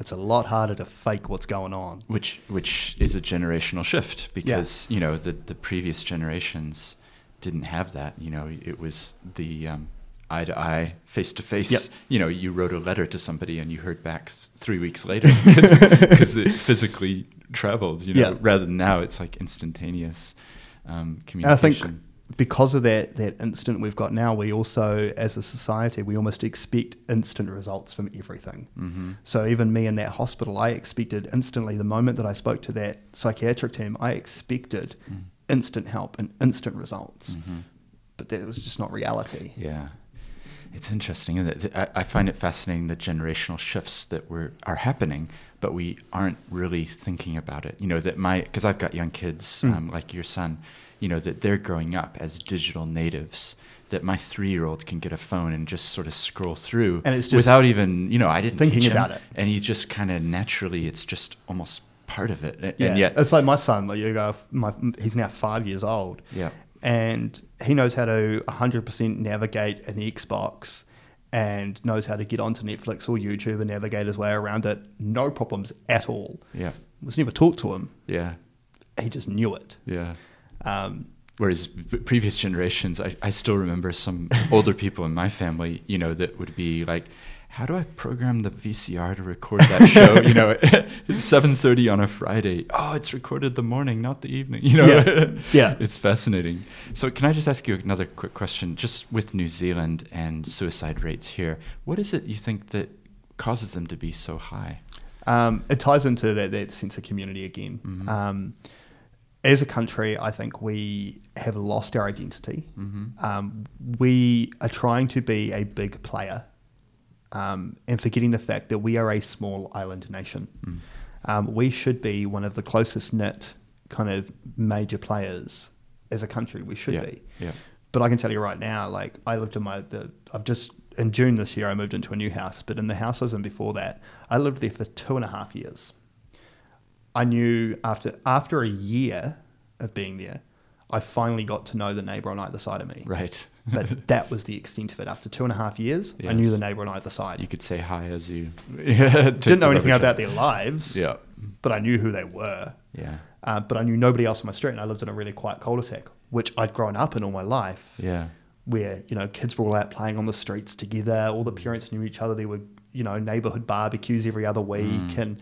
It's a lot harder to fake what's going on. which which is a generational shift because you know the the previous generations didn't have that. You know, it was the um, eye to eye, face to Yep. face. You know, you wrote a letter to somebody and you heard back s- three weeks later because it physically traveled. You know, Yeah. rather than now it's like instantaneous um, And I think communication. Because of that that instant we've got now, we also, as a society, we almost expect instant results from everything. hmm So even me in that hospital, I expected instantly the moment that I spoke to that psychiatric team, I expected Mm. instant help and instant results. hmm But that was just not reality. Yeah. It's interesting. isn't it? I, I find it fascinating the generational shifts that were are happening, but we aren't really thinking about it. You know that my because I've got young kids Mm. um, like your son. You know that they're growing up as digital natives. That my three year old can get a phone and just sort of scroll through, And it's just without even you know I didn't thinking about it. and he's just kind of naturally. It's just almost part of it, A- Yeah. and yet it's like my son. Like you go, my, he's now five years old. yeah. and he knows how to 100% navigate an Xbox and knows how to get onto Netflix or YouTube and navigate his way around it. No problems at all. Yeah, Was never taught to him. yeah, He just knew it. yeah. Um, Whereas previous generations, I, I still remember some older people in my family, you know, that would be like, "How do I program the VCR to record that show?" you know, it's seven thirty on a Friday. Oh, it's recorded the morning, not the evening. You know, Yeah. Yeah. it's fascinating. So, can I just ask you another quick question? Just with New Zealand and suicide rates here, what is it you think that causes them to be so high? um, it ties into that, that sense of community again. Mhm. Um, as a country, I think we have lost our identity. Mm-hmm. Um, we are trying to be a big player um, and forgetting the fact that we are a small island nation. Mm. Um, we should be one of the closest knit kind of major players as a country. We should yeah, be. yeah, But I can tell you right now, like I lived in my, the, I've just in June this year I moved into a new house, but in the house I was in before that, I lived there for two and a half years. I knew after after a year of being there, I finally got to know the neighbour on either side of me. right. But that was the extent of it. After two and a half years, I knew the neighbour on either side. you could say hi as you didn't know anything about their lives, Yeah, but I knew who they were. yeah, Uh, but I knew nobody else on my street, and I lived in a really quiet cul-de-sac, which I'd grown up in all my life. yeah. where you know kids were all out playing on the streets together. All the parents knew each other. There were you know neighborhood barbecues every other week, Mm. and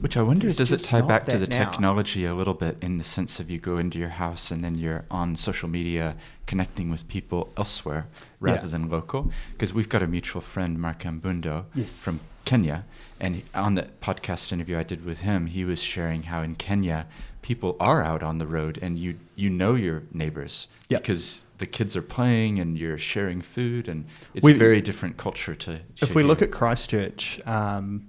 Which I wonder, does it tie back to the now. technology a little bit in the sense of you go into your house and then you're on social media connecting with people elsewhere rather Yeah. than local? Because we've got a mutual friend, Mark Ambundo, Yes. from Kenya. And on the podcast interview I did with him, he was sharing how in Kenya, people are out on the road and you, you know your neighbors Yep. because the kids are playing and you're sharing food. And it's We- a very different culture to. if we look at Christchurch, um,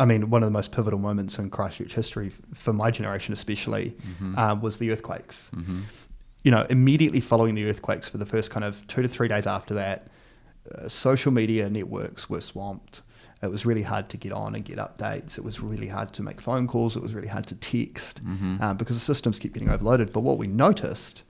I mean one of the most pivotal moments in Christchurch history for my generation, especially, Mhm. um, was the earthquakes. Mhm. You know, immediately following the earthquakes, for the first kind of two to three days after that, uh, social media networks were swamped. It was really hard to get on and get updates. It was really hard to make phone calls. It was really hard to text Mhm. um, because the systems kept getting overloaded. But what we noticed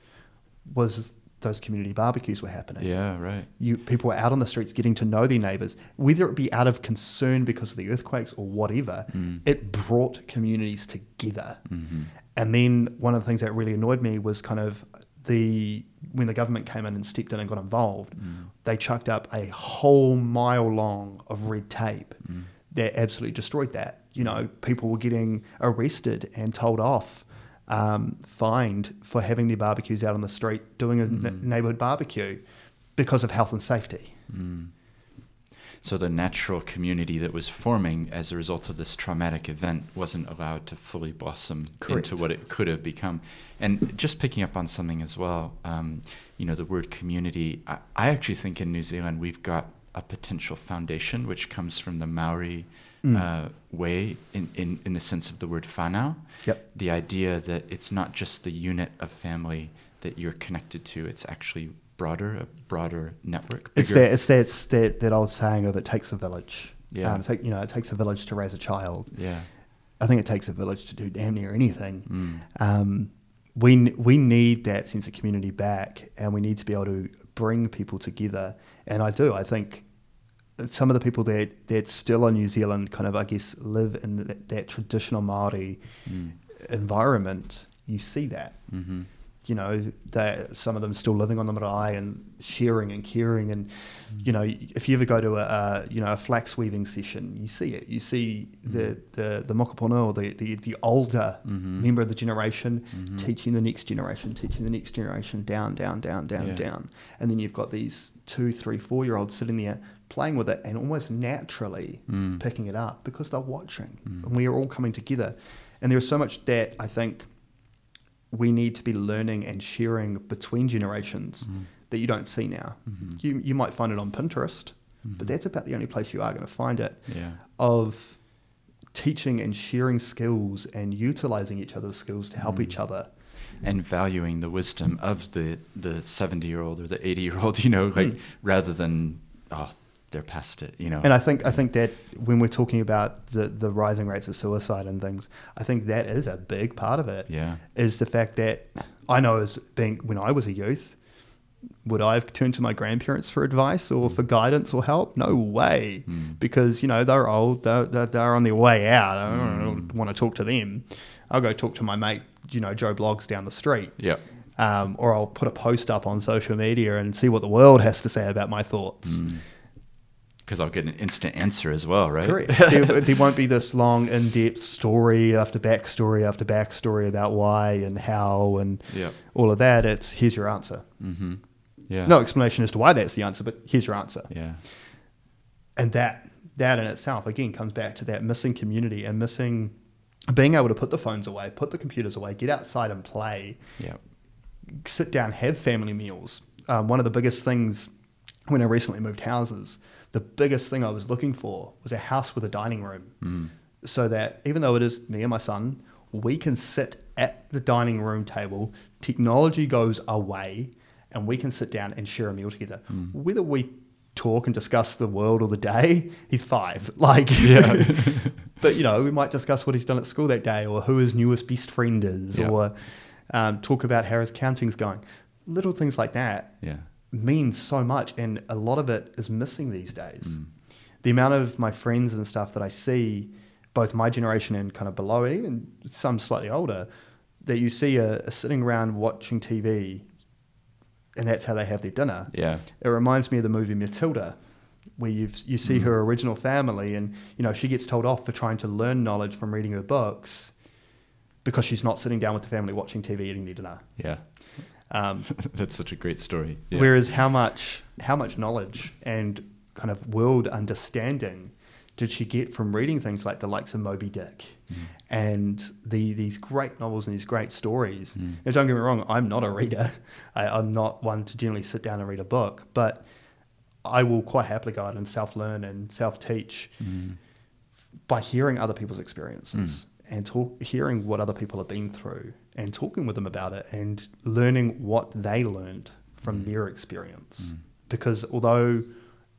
was those community barbecues were happening. Yeah, right. You people were out on the streets getting to know their neighbours, whether it be out of concern because of the earthquakes or whatever. Mm. It brought communities together. Mhm. And then one of the things that really annoyed me was kind of the when the government came in and stepped in and got involved, Mm. they chucked up a whole mile long of red tape Mm. that absolutely destroyed that. You know, people were getting arrested and told off, um, fined for having their barbecues out on the street, doing a Mm. neighborhood barbecue because of health and safety. Mm. So the natural community that was forming as a result of this traumatic event wasn't allowed to fully blossom Correct. into what it could have become. And just picking up on something as well, um, you know, the word community. I, I actually think in New Zealand we've got a potential foundation which comes from the Maori. Uh, way in, in, in the sense of the word whanau. Yep. The idea that it's not just the unit of family that you're connected to; it's actually broader, a broader network. It's bigger- that it's that, it's that that old saying of it takes a village. Yeah. Um, take, you know, it takes a village to raise a child. Yeah. I think it takes a village to do damn near anything. Mm. Um, we we need that sense of community back, and we need to be able to bring people together. And I do. I think some of the people that that still in New Zealand kind of I guess live in that, that traditional Maori Mm. environment, you see that. Mm-hmm. You know, some of them still living on the marae and sharing and caring, and you know, if you ever go to a, a you know a flax weaving session, you see it. You see the the the mokopono or the the, the older Mhm. member of the generation Mhm. teaching the next generation, teaching the next generation, down, down, down, down, Yeah. down, and then you've got these two, three, four year olds sitting there playing with it and almost naturally Mm. picking it up because they're watching, Mm. and we are all coming together. And there's so much that I think we need to be learning and sharing between generations Mm. that you don't see now. Mhm. You you might find it on Pinterest, Mhm. but that's about the only place you are going to find it Yeah. of teaching and sharing skills and utilizing each other's skills to help Mm. each other. and valuing the wisdom of the the 70 year old or the 80 year old you know like Mm. rather than oh they're past it you know And I think I think that when we're talking about the, the rising rates of suicide and things, I think that is a big part of it. yeah Is the fact that I know as being when I was a youth, would I have turned to my grandparents for advice or for guidance or help? No way, Mm. because you know they're old, they're, they're, they're on their way out. I don't Mm. want to talk to them. I'll go talk to my mate, you know, Joe Bloggs down the street. yeah um, or I'll put a post up on social media and see what the world has to say about my thoughts. Because i'll get an instant answer as well right Correct. there, there won't be this long, in-depth story after backstory after backstory about why and how and all of that. It's here's your answer. mm-hmm. yeah No explanation as to why that's the answer, but here's your answer. yeah And that that in itself again comes back to that missing community and missing being able to put the phones away, put the computers away, get outside and play. yeah sit down, have family meals. Um, one of the biggest things when I recently moved houses, the biggest thing I was looking for was a house with a dining room. mm. So that even though it is me and my son, we can sit at the dining room table, technology goes away, and we can sit down and share a meal together. Mm. Whether we talk and discuss the world or the day, he's five. Like, Yeah. but you know, we might discuss what he's done at school that day, or who his newest best friend is, Yeah. or um, talk about how his counting's going. Little things like that yeah means so much, and a lot of it is missing these days. Mm. The amount of my friends and stuff that I see, both my generation and kind of below it, and some slightly older, that you see are, are sitting around watching TV, and that's how they have their dinner. yeah It reminds me of the movie Matilda, where you you see Mm. her original family, and you know she gets told off for trying to learn knowledge from reading her books, because she's not sitting down with the family watching TV eating their dinner. yeah Um, that's such a great story yeah. Whereas how much how much knowledge and kind of world understanding did she get from reading things like the likes of Moby Dick Mm. and the these great novels and these great stories? Mm. Now, don't get me wrong, I'm not a reader. I, I'm not one to generally sit down and read a book, but I will quite happily go out and self learn and self teach Mm. by hearing other people's experiences and talk, hearing what other people have been through and talking with them about it and learning what they learned from Mm. their experience. Mm. Because although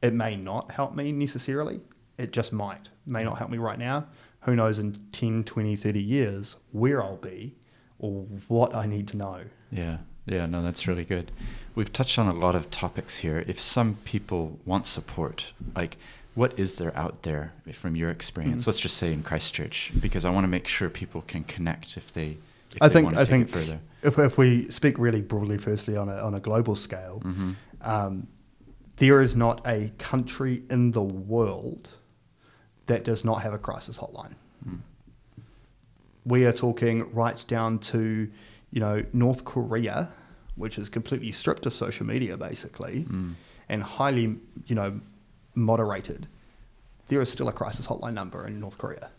it may not help me necessarily, it just might. May not help me right now. Who knows in 10, 20, 30 years where I'll be or what I need to know. Yeah, yeah, no, that's really good. We've touched on a lot of topics here. If some people want support, like what is there out there from your experience? Mhm. Let's just say in Christchurch, because I want to make sure people can connect if they I think I think further. if if we speak really broadly, firstly on a on a global scale, hmm um, there is not a country in the world that does not have a crisis hotline. Mm. We are talking right down to, you know, North Korea, which is completely stripped of social media, basically, Mm. and highly, you know, moderated. There is still a crisis hotline number in North Korea.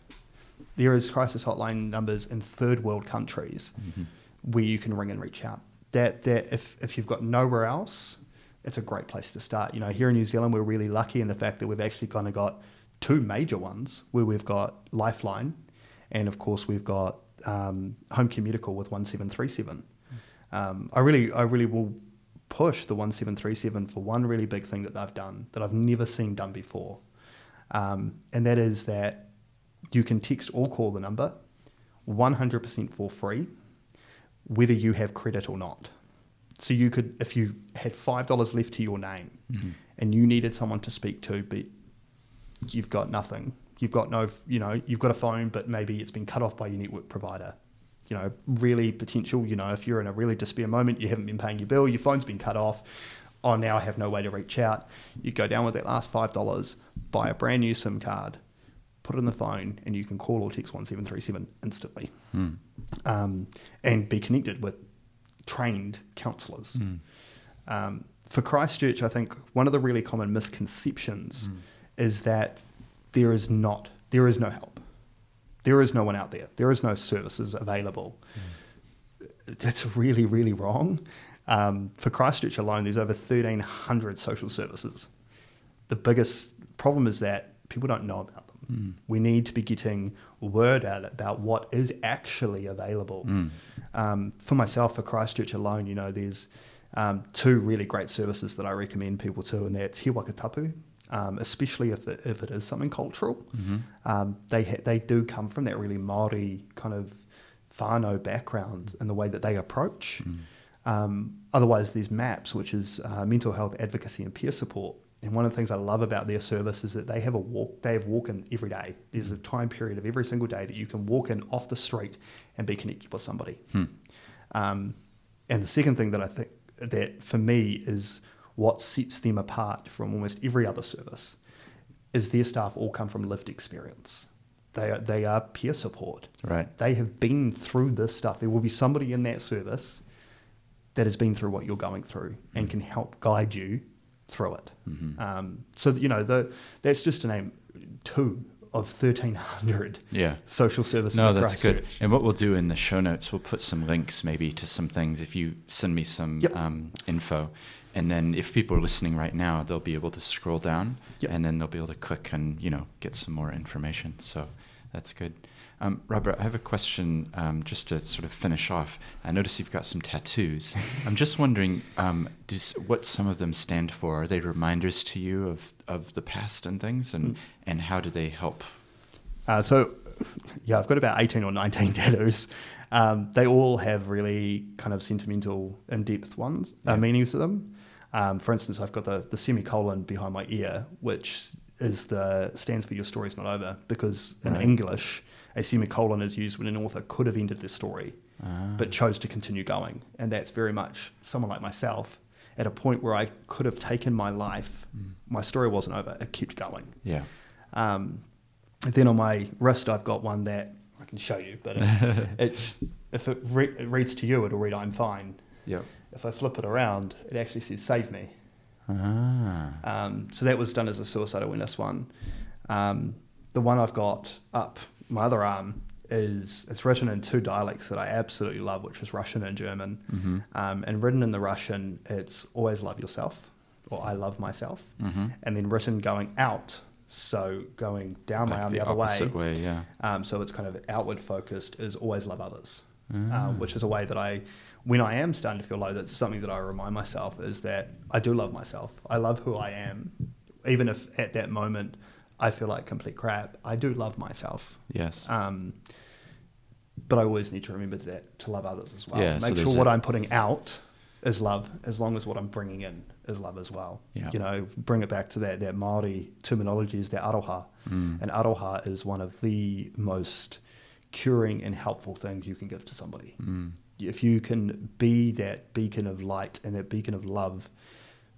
There is crisis hotline numbers in third world countries Mhm. where you can ring and reach out. That that if if you've got nowhere else, it's a great place to start. You know, here in New Zealand, we're really lucky in the fact that we've actually kind of got two major ones where we've got Lifeline, and of course we've got um, Home Communical with one seven three seven. Um, I really I really will push the one seven three seven for one really big thing that they've done that I've never seen done before, um, and that is that you can text or call the number, one hundred percent for free whether you have credit or not. So you could, if you had five dollars left to your name, Mhm. and you needed someone to speak to, but you've got nothing. You've got no, you know, you've got a phone, but maybe it's been cut off by your network provider. You know, really potential. You know, if you're in a really despair moment, you haven't been paying your bill, your phone's been cut off. Oh, now I have no way to reach out. You go down with that last five dollars, buy a brand new SIM card, put it in the phone, and you can call or text one seven three seven instantly, Hmm. um, and be connected with trained counsellors. Hmm. Um, for Christchurch, I think one of the really common misconceptions Hmm. is that there is not, there is no help. There is no one out there. There is no services available. That's really, really wrong. Um, for Christchurch alone, there's over 1,300 social services. The biggest problem is that people don't know about them. Mm. We need to be getting word out about what is actually available. Mm. Um, for myself, for Christchurch alone, you know, there's um, two really great services that I recommend people to, and that's He Waka Tapu, um, especially if it, if it is something cultural. Mhm. Um, they ha- they do come from that really Maori kind of whānau background in the way that they approach. Mm. Um, otherwise, there's MAPS, which is uh, mental health advocacy and peer support. And one of the things I love about their service is that they have a walk. They have walk in every day. There's a time period of every single day that you can walk in off the street and be connected with somebody. Hmm. Um, and the second thing that I think that for me is what sets them apart from almost every other service is their staff all come from lived experience. They are, they are peer support. Right. They have been through this stuff. There will be somebody in that service that has been through what you're going through and can help guide you through it. Mhm. Um, so you know the that's just to name two of thirteen hundred Yeah. social services. No, that's good. And what we'll do in the show notes, we'll put some links maybe to some things if you send me some Yep. um, info. And then if people are listening right now, they'll be able to scroll down Yep. and then they'll be able to click and, you know, get some more information. So that's good. Um, Robert, I have a question um, just to sort of finish off. I notice you've got some tattoos. I'm just wondering um, does, what some of them stand for. Are they reminders to you of, of the past and things? And, Mm. and how do they help? Uh, so, yeah, I've got about 18 or 19 tattoos. Um, they all have really kind of sentimental, in depth ones, Yeah. uh, meanings to them. Um, for instance, I've got the, the semicolon behind my ear, which is the stands for your story's not over, because in Right. English, a semicolon is used when an author could have ended their story, Ah. but chose to continue going. And that's very much someone like myself at a point where I could have taken my life. Mm. My story wasn't over, it kept going. Yeah. Um, and then on my wrist, I've got one that I can show you, but it, it, if it, re- it reads to you, it'll read "I'm fine." Yep. If I flip it around, it actually says "Save me." Ah. Um, so that was done as a suicide awareness one. Um, the one I've got up my other arm is it's written in two dialects that I absolutely love, which is Russian and German. Mm-hmm. Um, and written in the Russian, it's "Always love yourself," or "I love myself," Mm-hmm. and then written going out. So going down my Like arm the the, other way, way, yeah. um, so it's kind of outward focused is always love others, Ah. um, which is a way that I, when I am starting to feel low, that's something that I remind myself is that I do love myself. I love who I am, even if at that moment I feel like complete crap. I do love myself, Yes. um, but I always need to remember that to love others as well. Yeah, Make there's sure what I'm putting out is love, as long as what I'm bringing in is love as well. Yeah. You know, bring it back to that that Maori terminology is that aroha. Mm. And aroha is one of the most curing and helpful things you can give to somebody. Mm. If you can be that beacon of light and that beacon of love,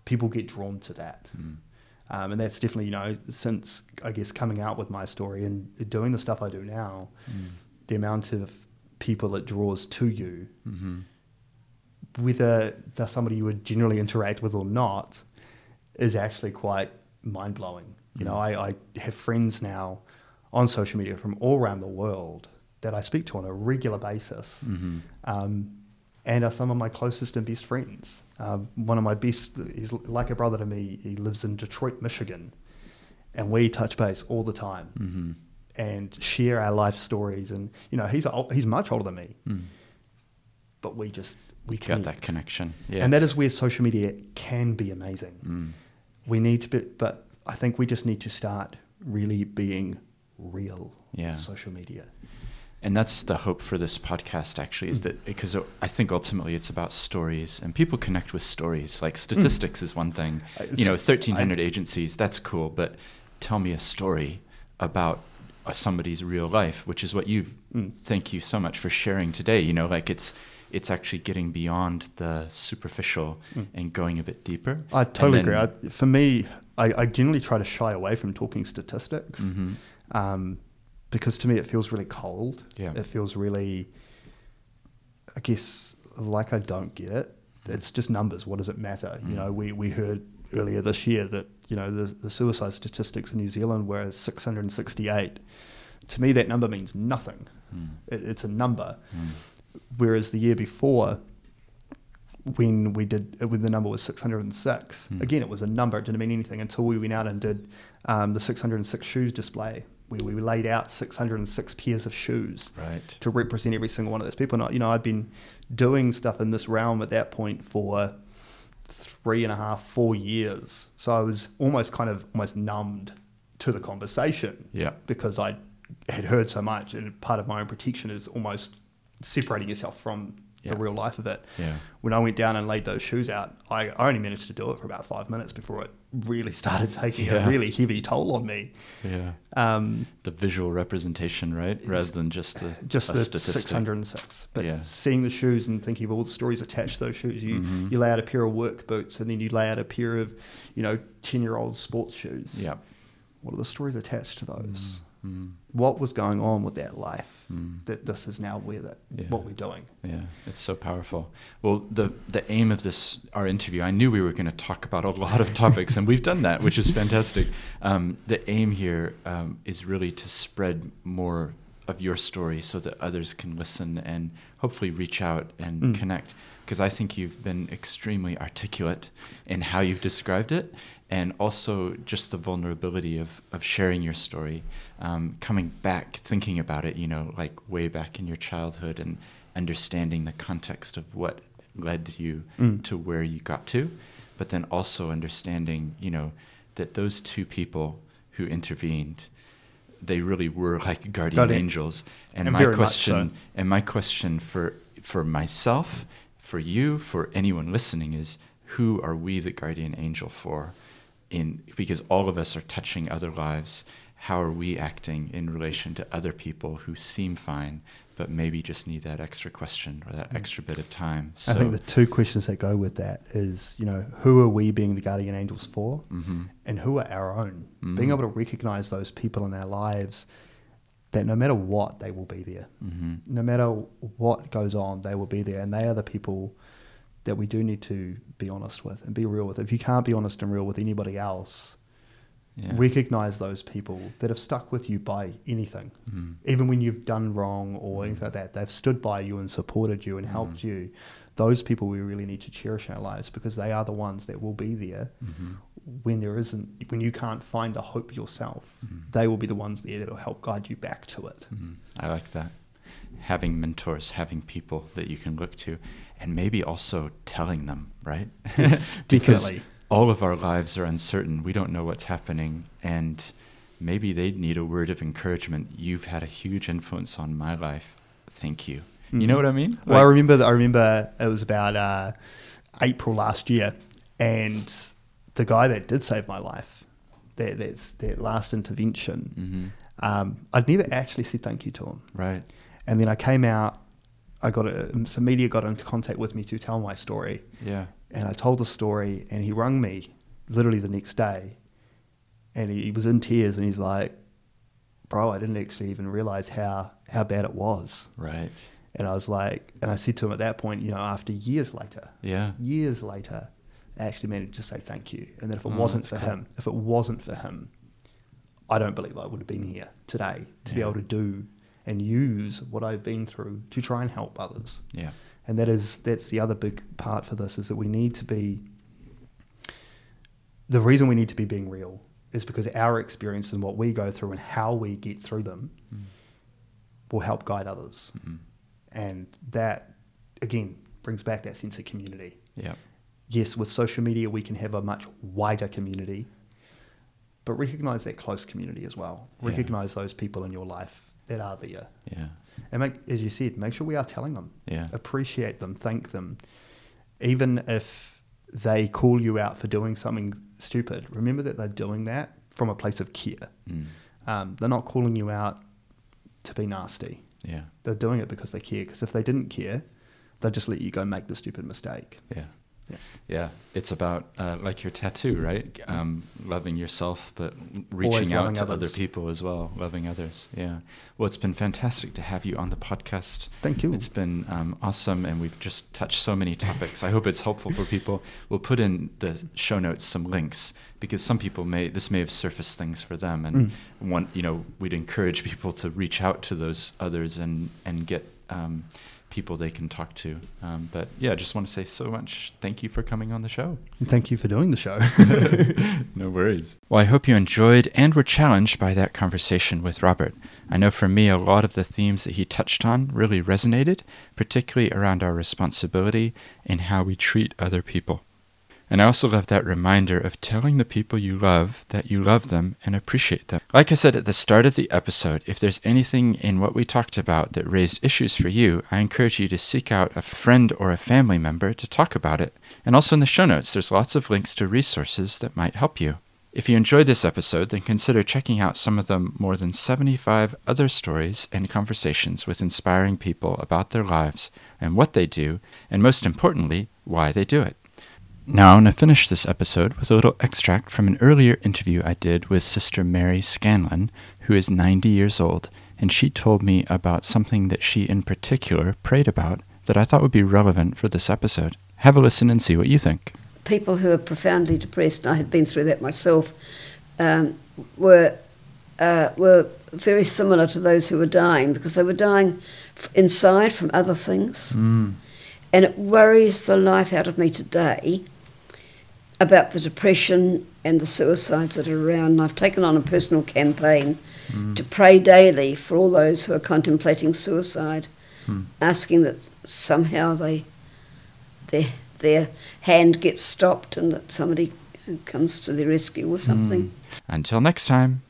people get drawn to that. Mm. Um, and that's definitely, you know, since I guess coming out with my story and doing the stuff I do now, Mm. the amount of people it draws to you, Mm-hmm. whether they're somebody you would generally interact with or not, is actually quite mind blowing. You know, Mm. I, I have friends now on social media from all around the world that I speak to on a regular basis, Mm-hmm. um, and are some of my closest and best friends. Um, one of my best, he's like a brother to me. He lives in Detroit, Michigan, and we touch base all the time Mm-hmm. and share our life stories. And you know, he's ol- he's much older than me, Mm. but we just we Got connect. that connection. Yeah. And that is where social media can be amazing. Mm. We need to be, but I think we just need to start really being real. Yeah. social media. And that's the hope for this podcast, actually, is that because I think ultimately it's about stories and people connect with stories. Like statistics is one thing, I- you know, it's- 1,300 agencies, that's cool. But tell me a story about uh, somebody's real life, which is what you've. Mm. Thank you so much for sharing today. You know, like it's it's actually getting beyond the superficial Mm. and going a bit deeper. I totally And agree. I, for me, I, I generally try to shy away from talking statistics Mhm. um, because to me it feels really cold. Yeah. It feels really, I guess, like I don't get it. It's just numbers. What does it matter? You Mm. know, we, we heard earlier this year that, you know, the, the suicide statistics in New Zealand were 668. To me, that number means nothing. Mm. It, it's a number. Mm. Whereas the year before, when we did, when the number was 606, Hmm. again, it was a number. It didn't mean anything until we went out and did um, the 606 shoes display, where we laid out 606 pairs of shoes Right. to represent every single one of those people. And, I- you know, I'd been doing stuff in this realm at that point for three and a half, four years. So I was almost kind of almost numbed to the conversation Yeah. because I had heard so much, and part of my own protection is almost separating yourself from Yeah. the real life of it. Yeah. When I went down and laid those shoes out, I, I only managed to do it for about five minutes before it really started taking Yeah. a really heavy toll on me. Yeah. Um, The visual representation, right, rather than just the just a the statistic. 606. But Yeah. seeing the shoes and thinking of all the stories attached to those shoes, you, Mhm. you lay out a pair of work boots and then you lay out a pair of, you know, 10 year old sports shoes. Yeah. What are the stories attached to those? Mm. What was going on with that life Mm. that this is now where that, Yeah. what we're doing? Yeah, it's so powerful. Well, the the aim of this our interview, I knew we were going to talk about a lot of topics, and we've done that, which is fantastic. Um, the aim here um, is really to spread more of your story so that others can listen and hopefully reach out and Mm. connect. Because I think you've been extremely articulate in how you've described it, and also just the vulnerability of, of sharing your story, um, coming back, thinking about it, you know, like way back in your childhood, and understanding the context of what led you Mm. to where you got to, but then also understanding, you know, that those two people who intervened, they really were like guardian Guardian. angels. And, And my question, so. and my question for for myself, for you, for anyone listening is, who are we the guardian angel for? In because all of us are touching other lives. How are we acting in relation to other people who seem fine, but maybe just need that extra question or that extra bit of time? So, Mm. I think the two questions that go with that is, you know, who are we being the guardian angels for? Mhm. and who are our own. Mhm. Being able to recognize those people in our lives that no matter what, they will be there. Mhm. No matter what goes on, they will be there. And they are the people that we do need to be honest with and be real with. If you can't be honest and real with anybody else, Yeah. recognize those people that have stuck with you by anything. Mhm. Even when you've done wrong or Mm. anything like that, they've stood by you and supported you and helped you. Those people we really need to cherish in our lives because they are the ones that will be there Mhm. when there isn't when you can't find the hope yourself Mhm. they will be the ones there that will help guide you back to it. I like that. Having mentors, having people that you can look to, and maybe also telling them, right? Yes, because definitely. All of our lives are uncertain. We don't know what's happening. And maybe they'd need a word of encouragement. You've had a huge influence on my life. Thank you. You know Mm. what I mean? well i remember that i remember it was about uh, april last year and the guy that did save my life that that's that last intervention Mhm. um, i'd never actually said thank you to him Right. and then i came out i got a, some media got into contact with me to tell my story Yeah. And I told the story, and he rung me literally the next day, and he, he was in tears, and he's like, "Bro, I didn't actually even realize how how bad it was." Right. And I was like, and I said to him at that point, you know, after years later, Yeah. years later, I actually managed to say thank you, and that if it Oh, wasn't for cool. him, if it wasn't for him, I don't believe I would have been here today to be able to do and use what I've been through to try and help others Yeah. And that is that's the other big part for this is that we need to be the reason we need to be being real is because our experience and what we go through and how we get through them Mm. will help guide others Mhm. and that again brings back that sense of community Yeah. yes with social media we can have a much wider community but recognize that close community as well Yeah. recognize those people in your life that are there Yeah. And make, as you said, make sure we are telling them. Yeah. Appreciate them, thank them. Even if they call you out for doing something stupid, remember that they're doing that from a place of care. Mm. Um, they're not calling you out to be nasty. Yeah. They're doing it because they care. Because if they didn't care, they'd just let you go make the stupid mistake. Yeah. Yeah. Yeah. It's about uh, like your tattoo, right? Um, loving yourself, but reaching out to other people as well, loving others. Yeah. Well, it's been fantastic to have you on the podcast. Thank you. It's been um, awesome, and we've just touched so many topics. I hope it's helpful for people. We'll put in the show notes some links because some people may this may have surfaced things for them, and Mm. one you know we'd encourage people to reach out to those others and and get um, people they can talk to. Um, but yeah, I just want to say so much. Thank you for coming on the show. And thank you for doing the show. no worries. Well, I hope you enjoyed and were challenged by that conversation with Robert. I know for me, a lot of the themes that he touched on really resonated, particularly around our responsibility and how we treat other people. And I also love that reminder of telling the people you love that you love them and appreciate them. Like I said at the start of the episode, if there's anything in what we talked about that raised issues for you, I encourage you to seek out a friend or a family member to talk about it. And also in the show notes, there's lots of links to resources that might help you. If you enjoyed this episode, then consider checking out some of the more than 75 other stories and conversations with inspiring people about their lives and what they do, and most importantly, why they do it. Now, I'm going to finish this episode with a little extract from an earlier interview I did with Sister Mary Scanlon, who is 90 years old, and she told me about something that she in particular prayed about that I thought would be relevant for this episode. Have a listen and see what you think. people who are profoundly depressed, and I had been through that myself, um, were uh, were very similar to those who were dying because they were dying f- inside from other things, Mm. and it worries the life out of me today about the depression and the suicides that are around. And I've taken on a personal campaign to pray daily for all those who are contemplating suicide, Hmm. asking that somehow they their their hand gets stopped and that somebody comes to their rescue or something. Until next time.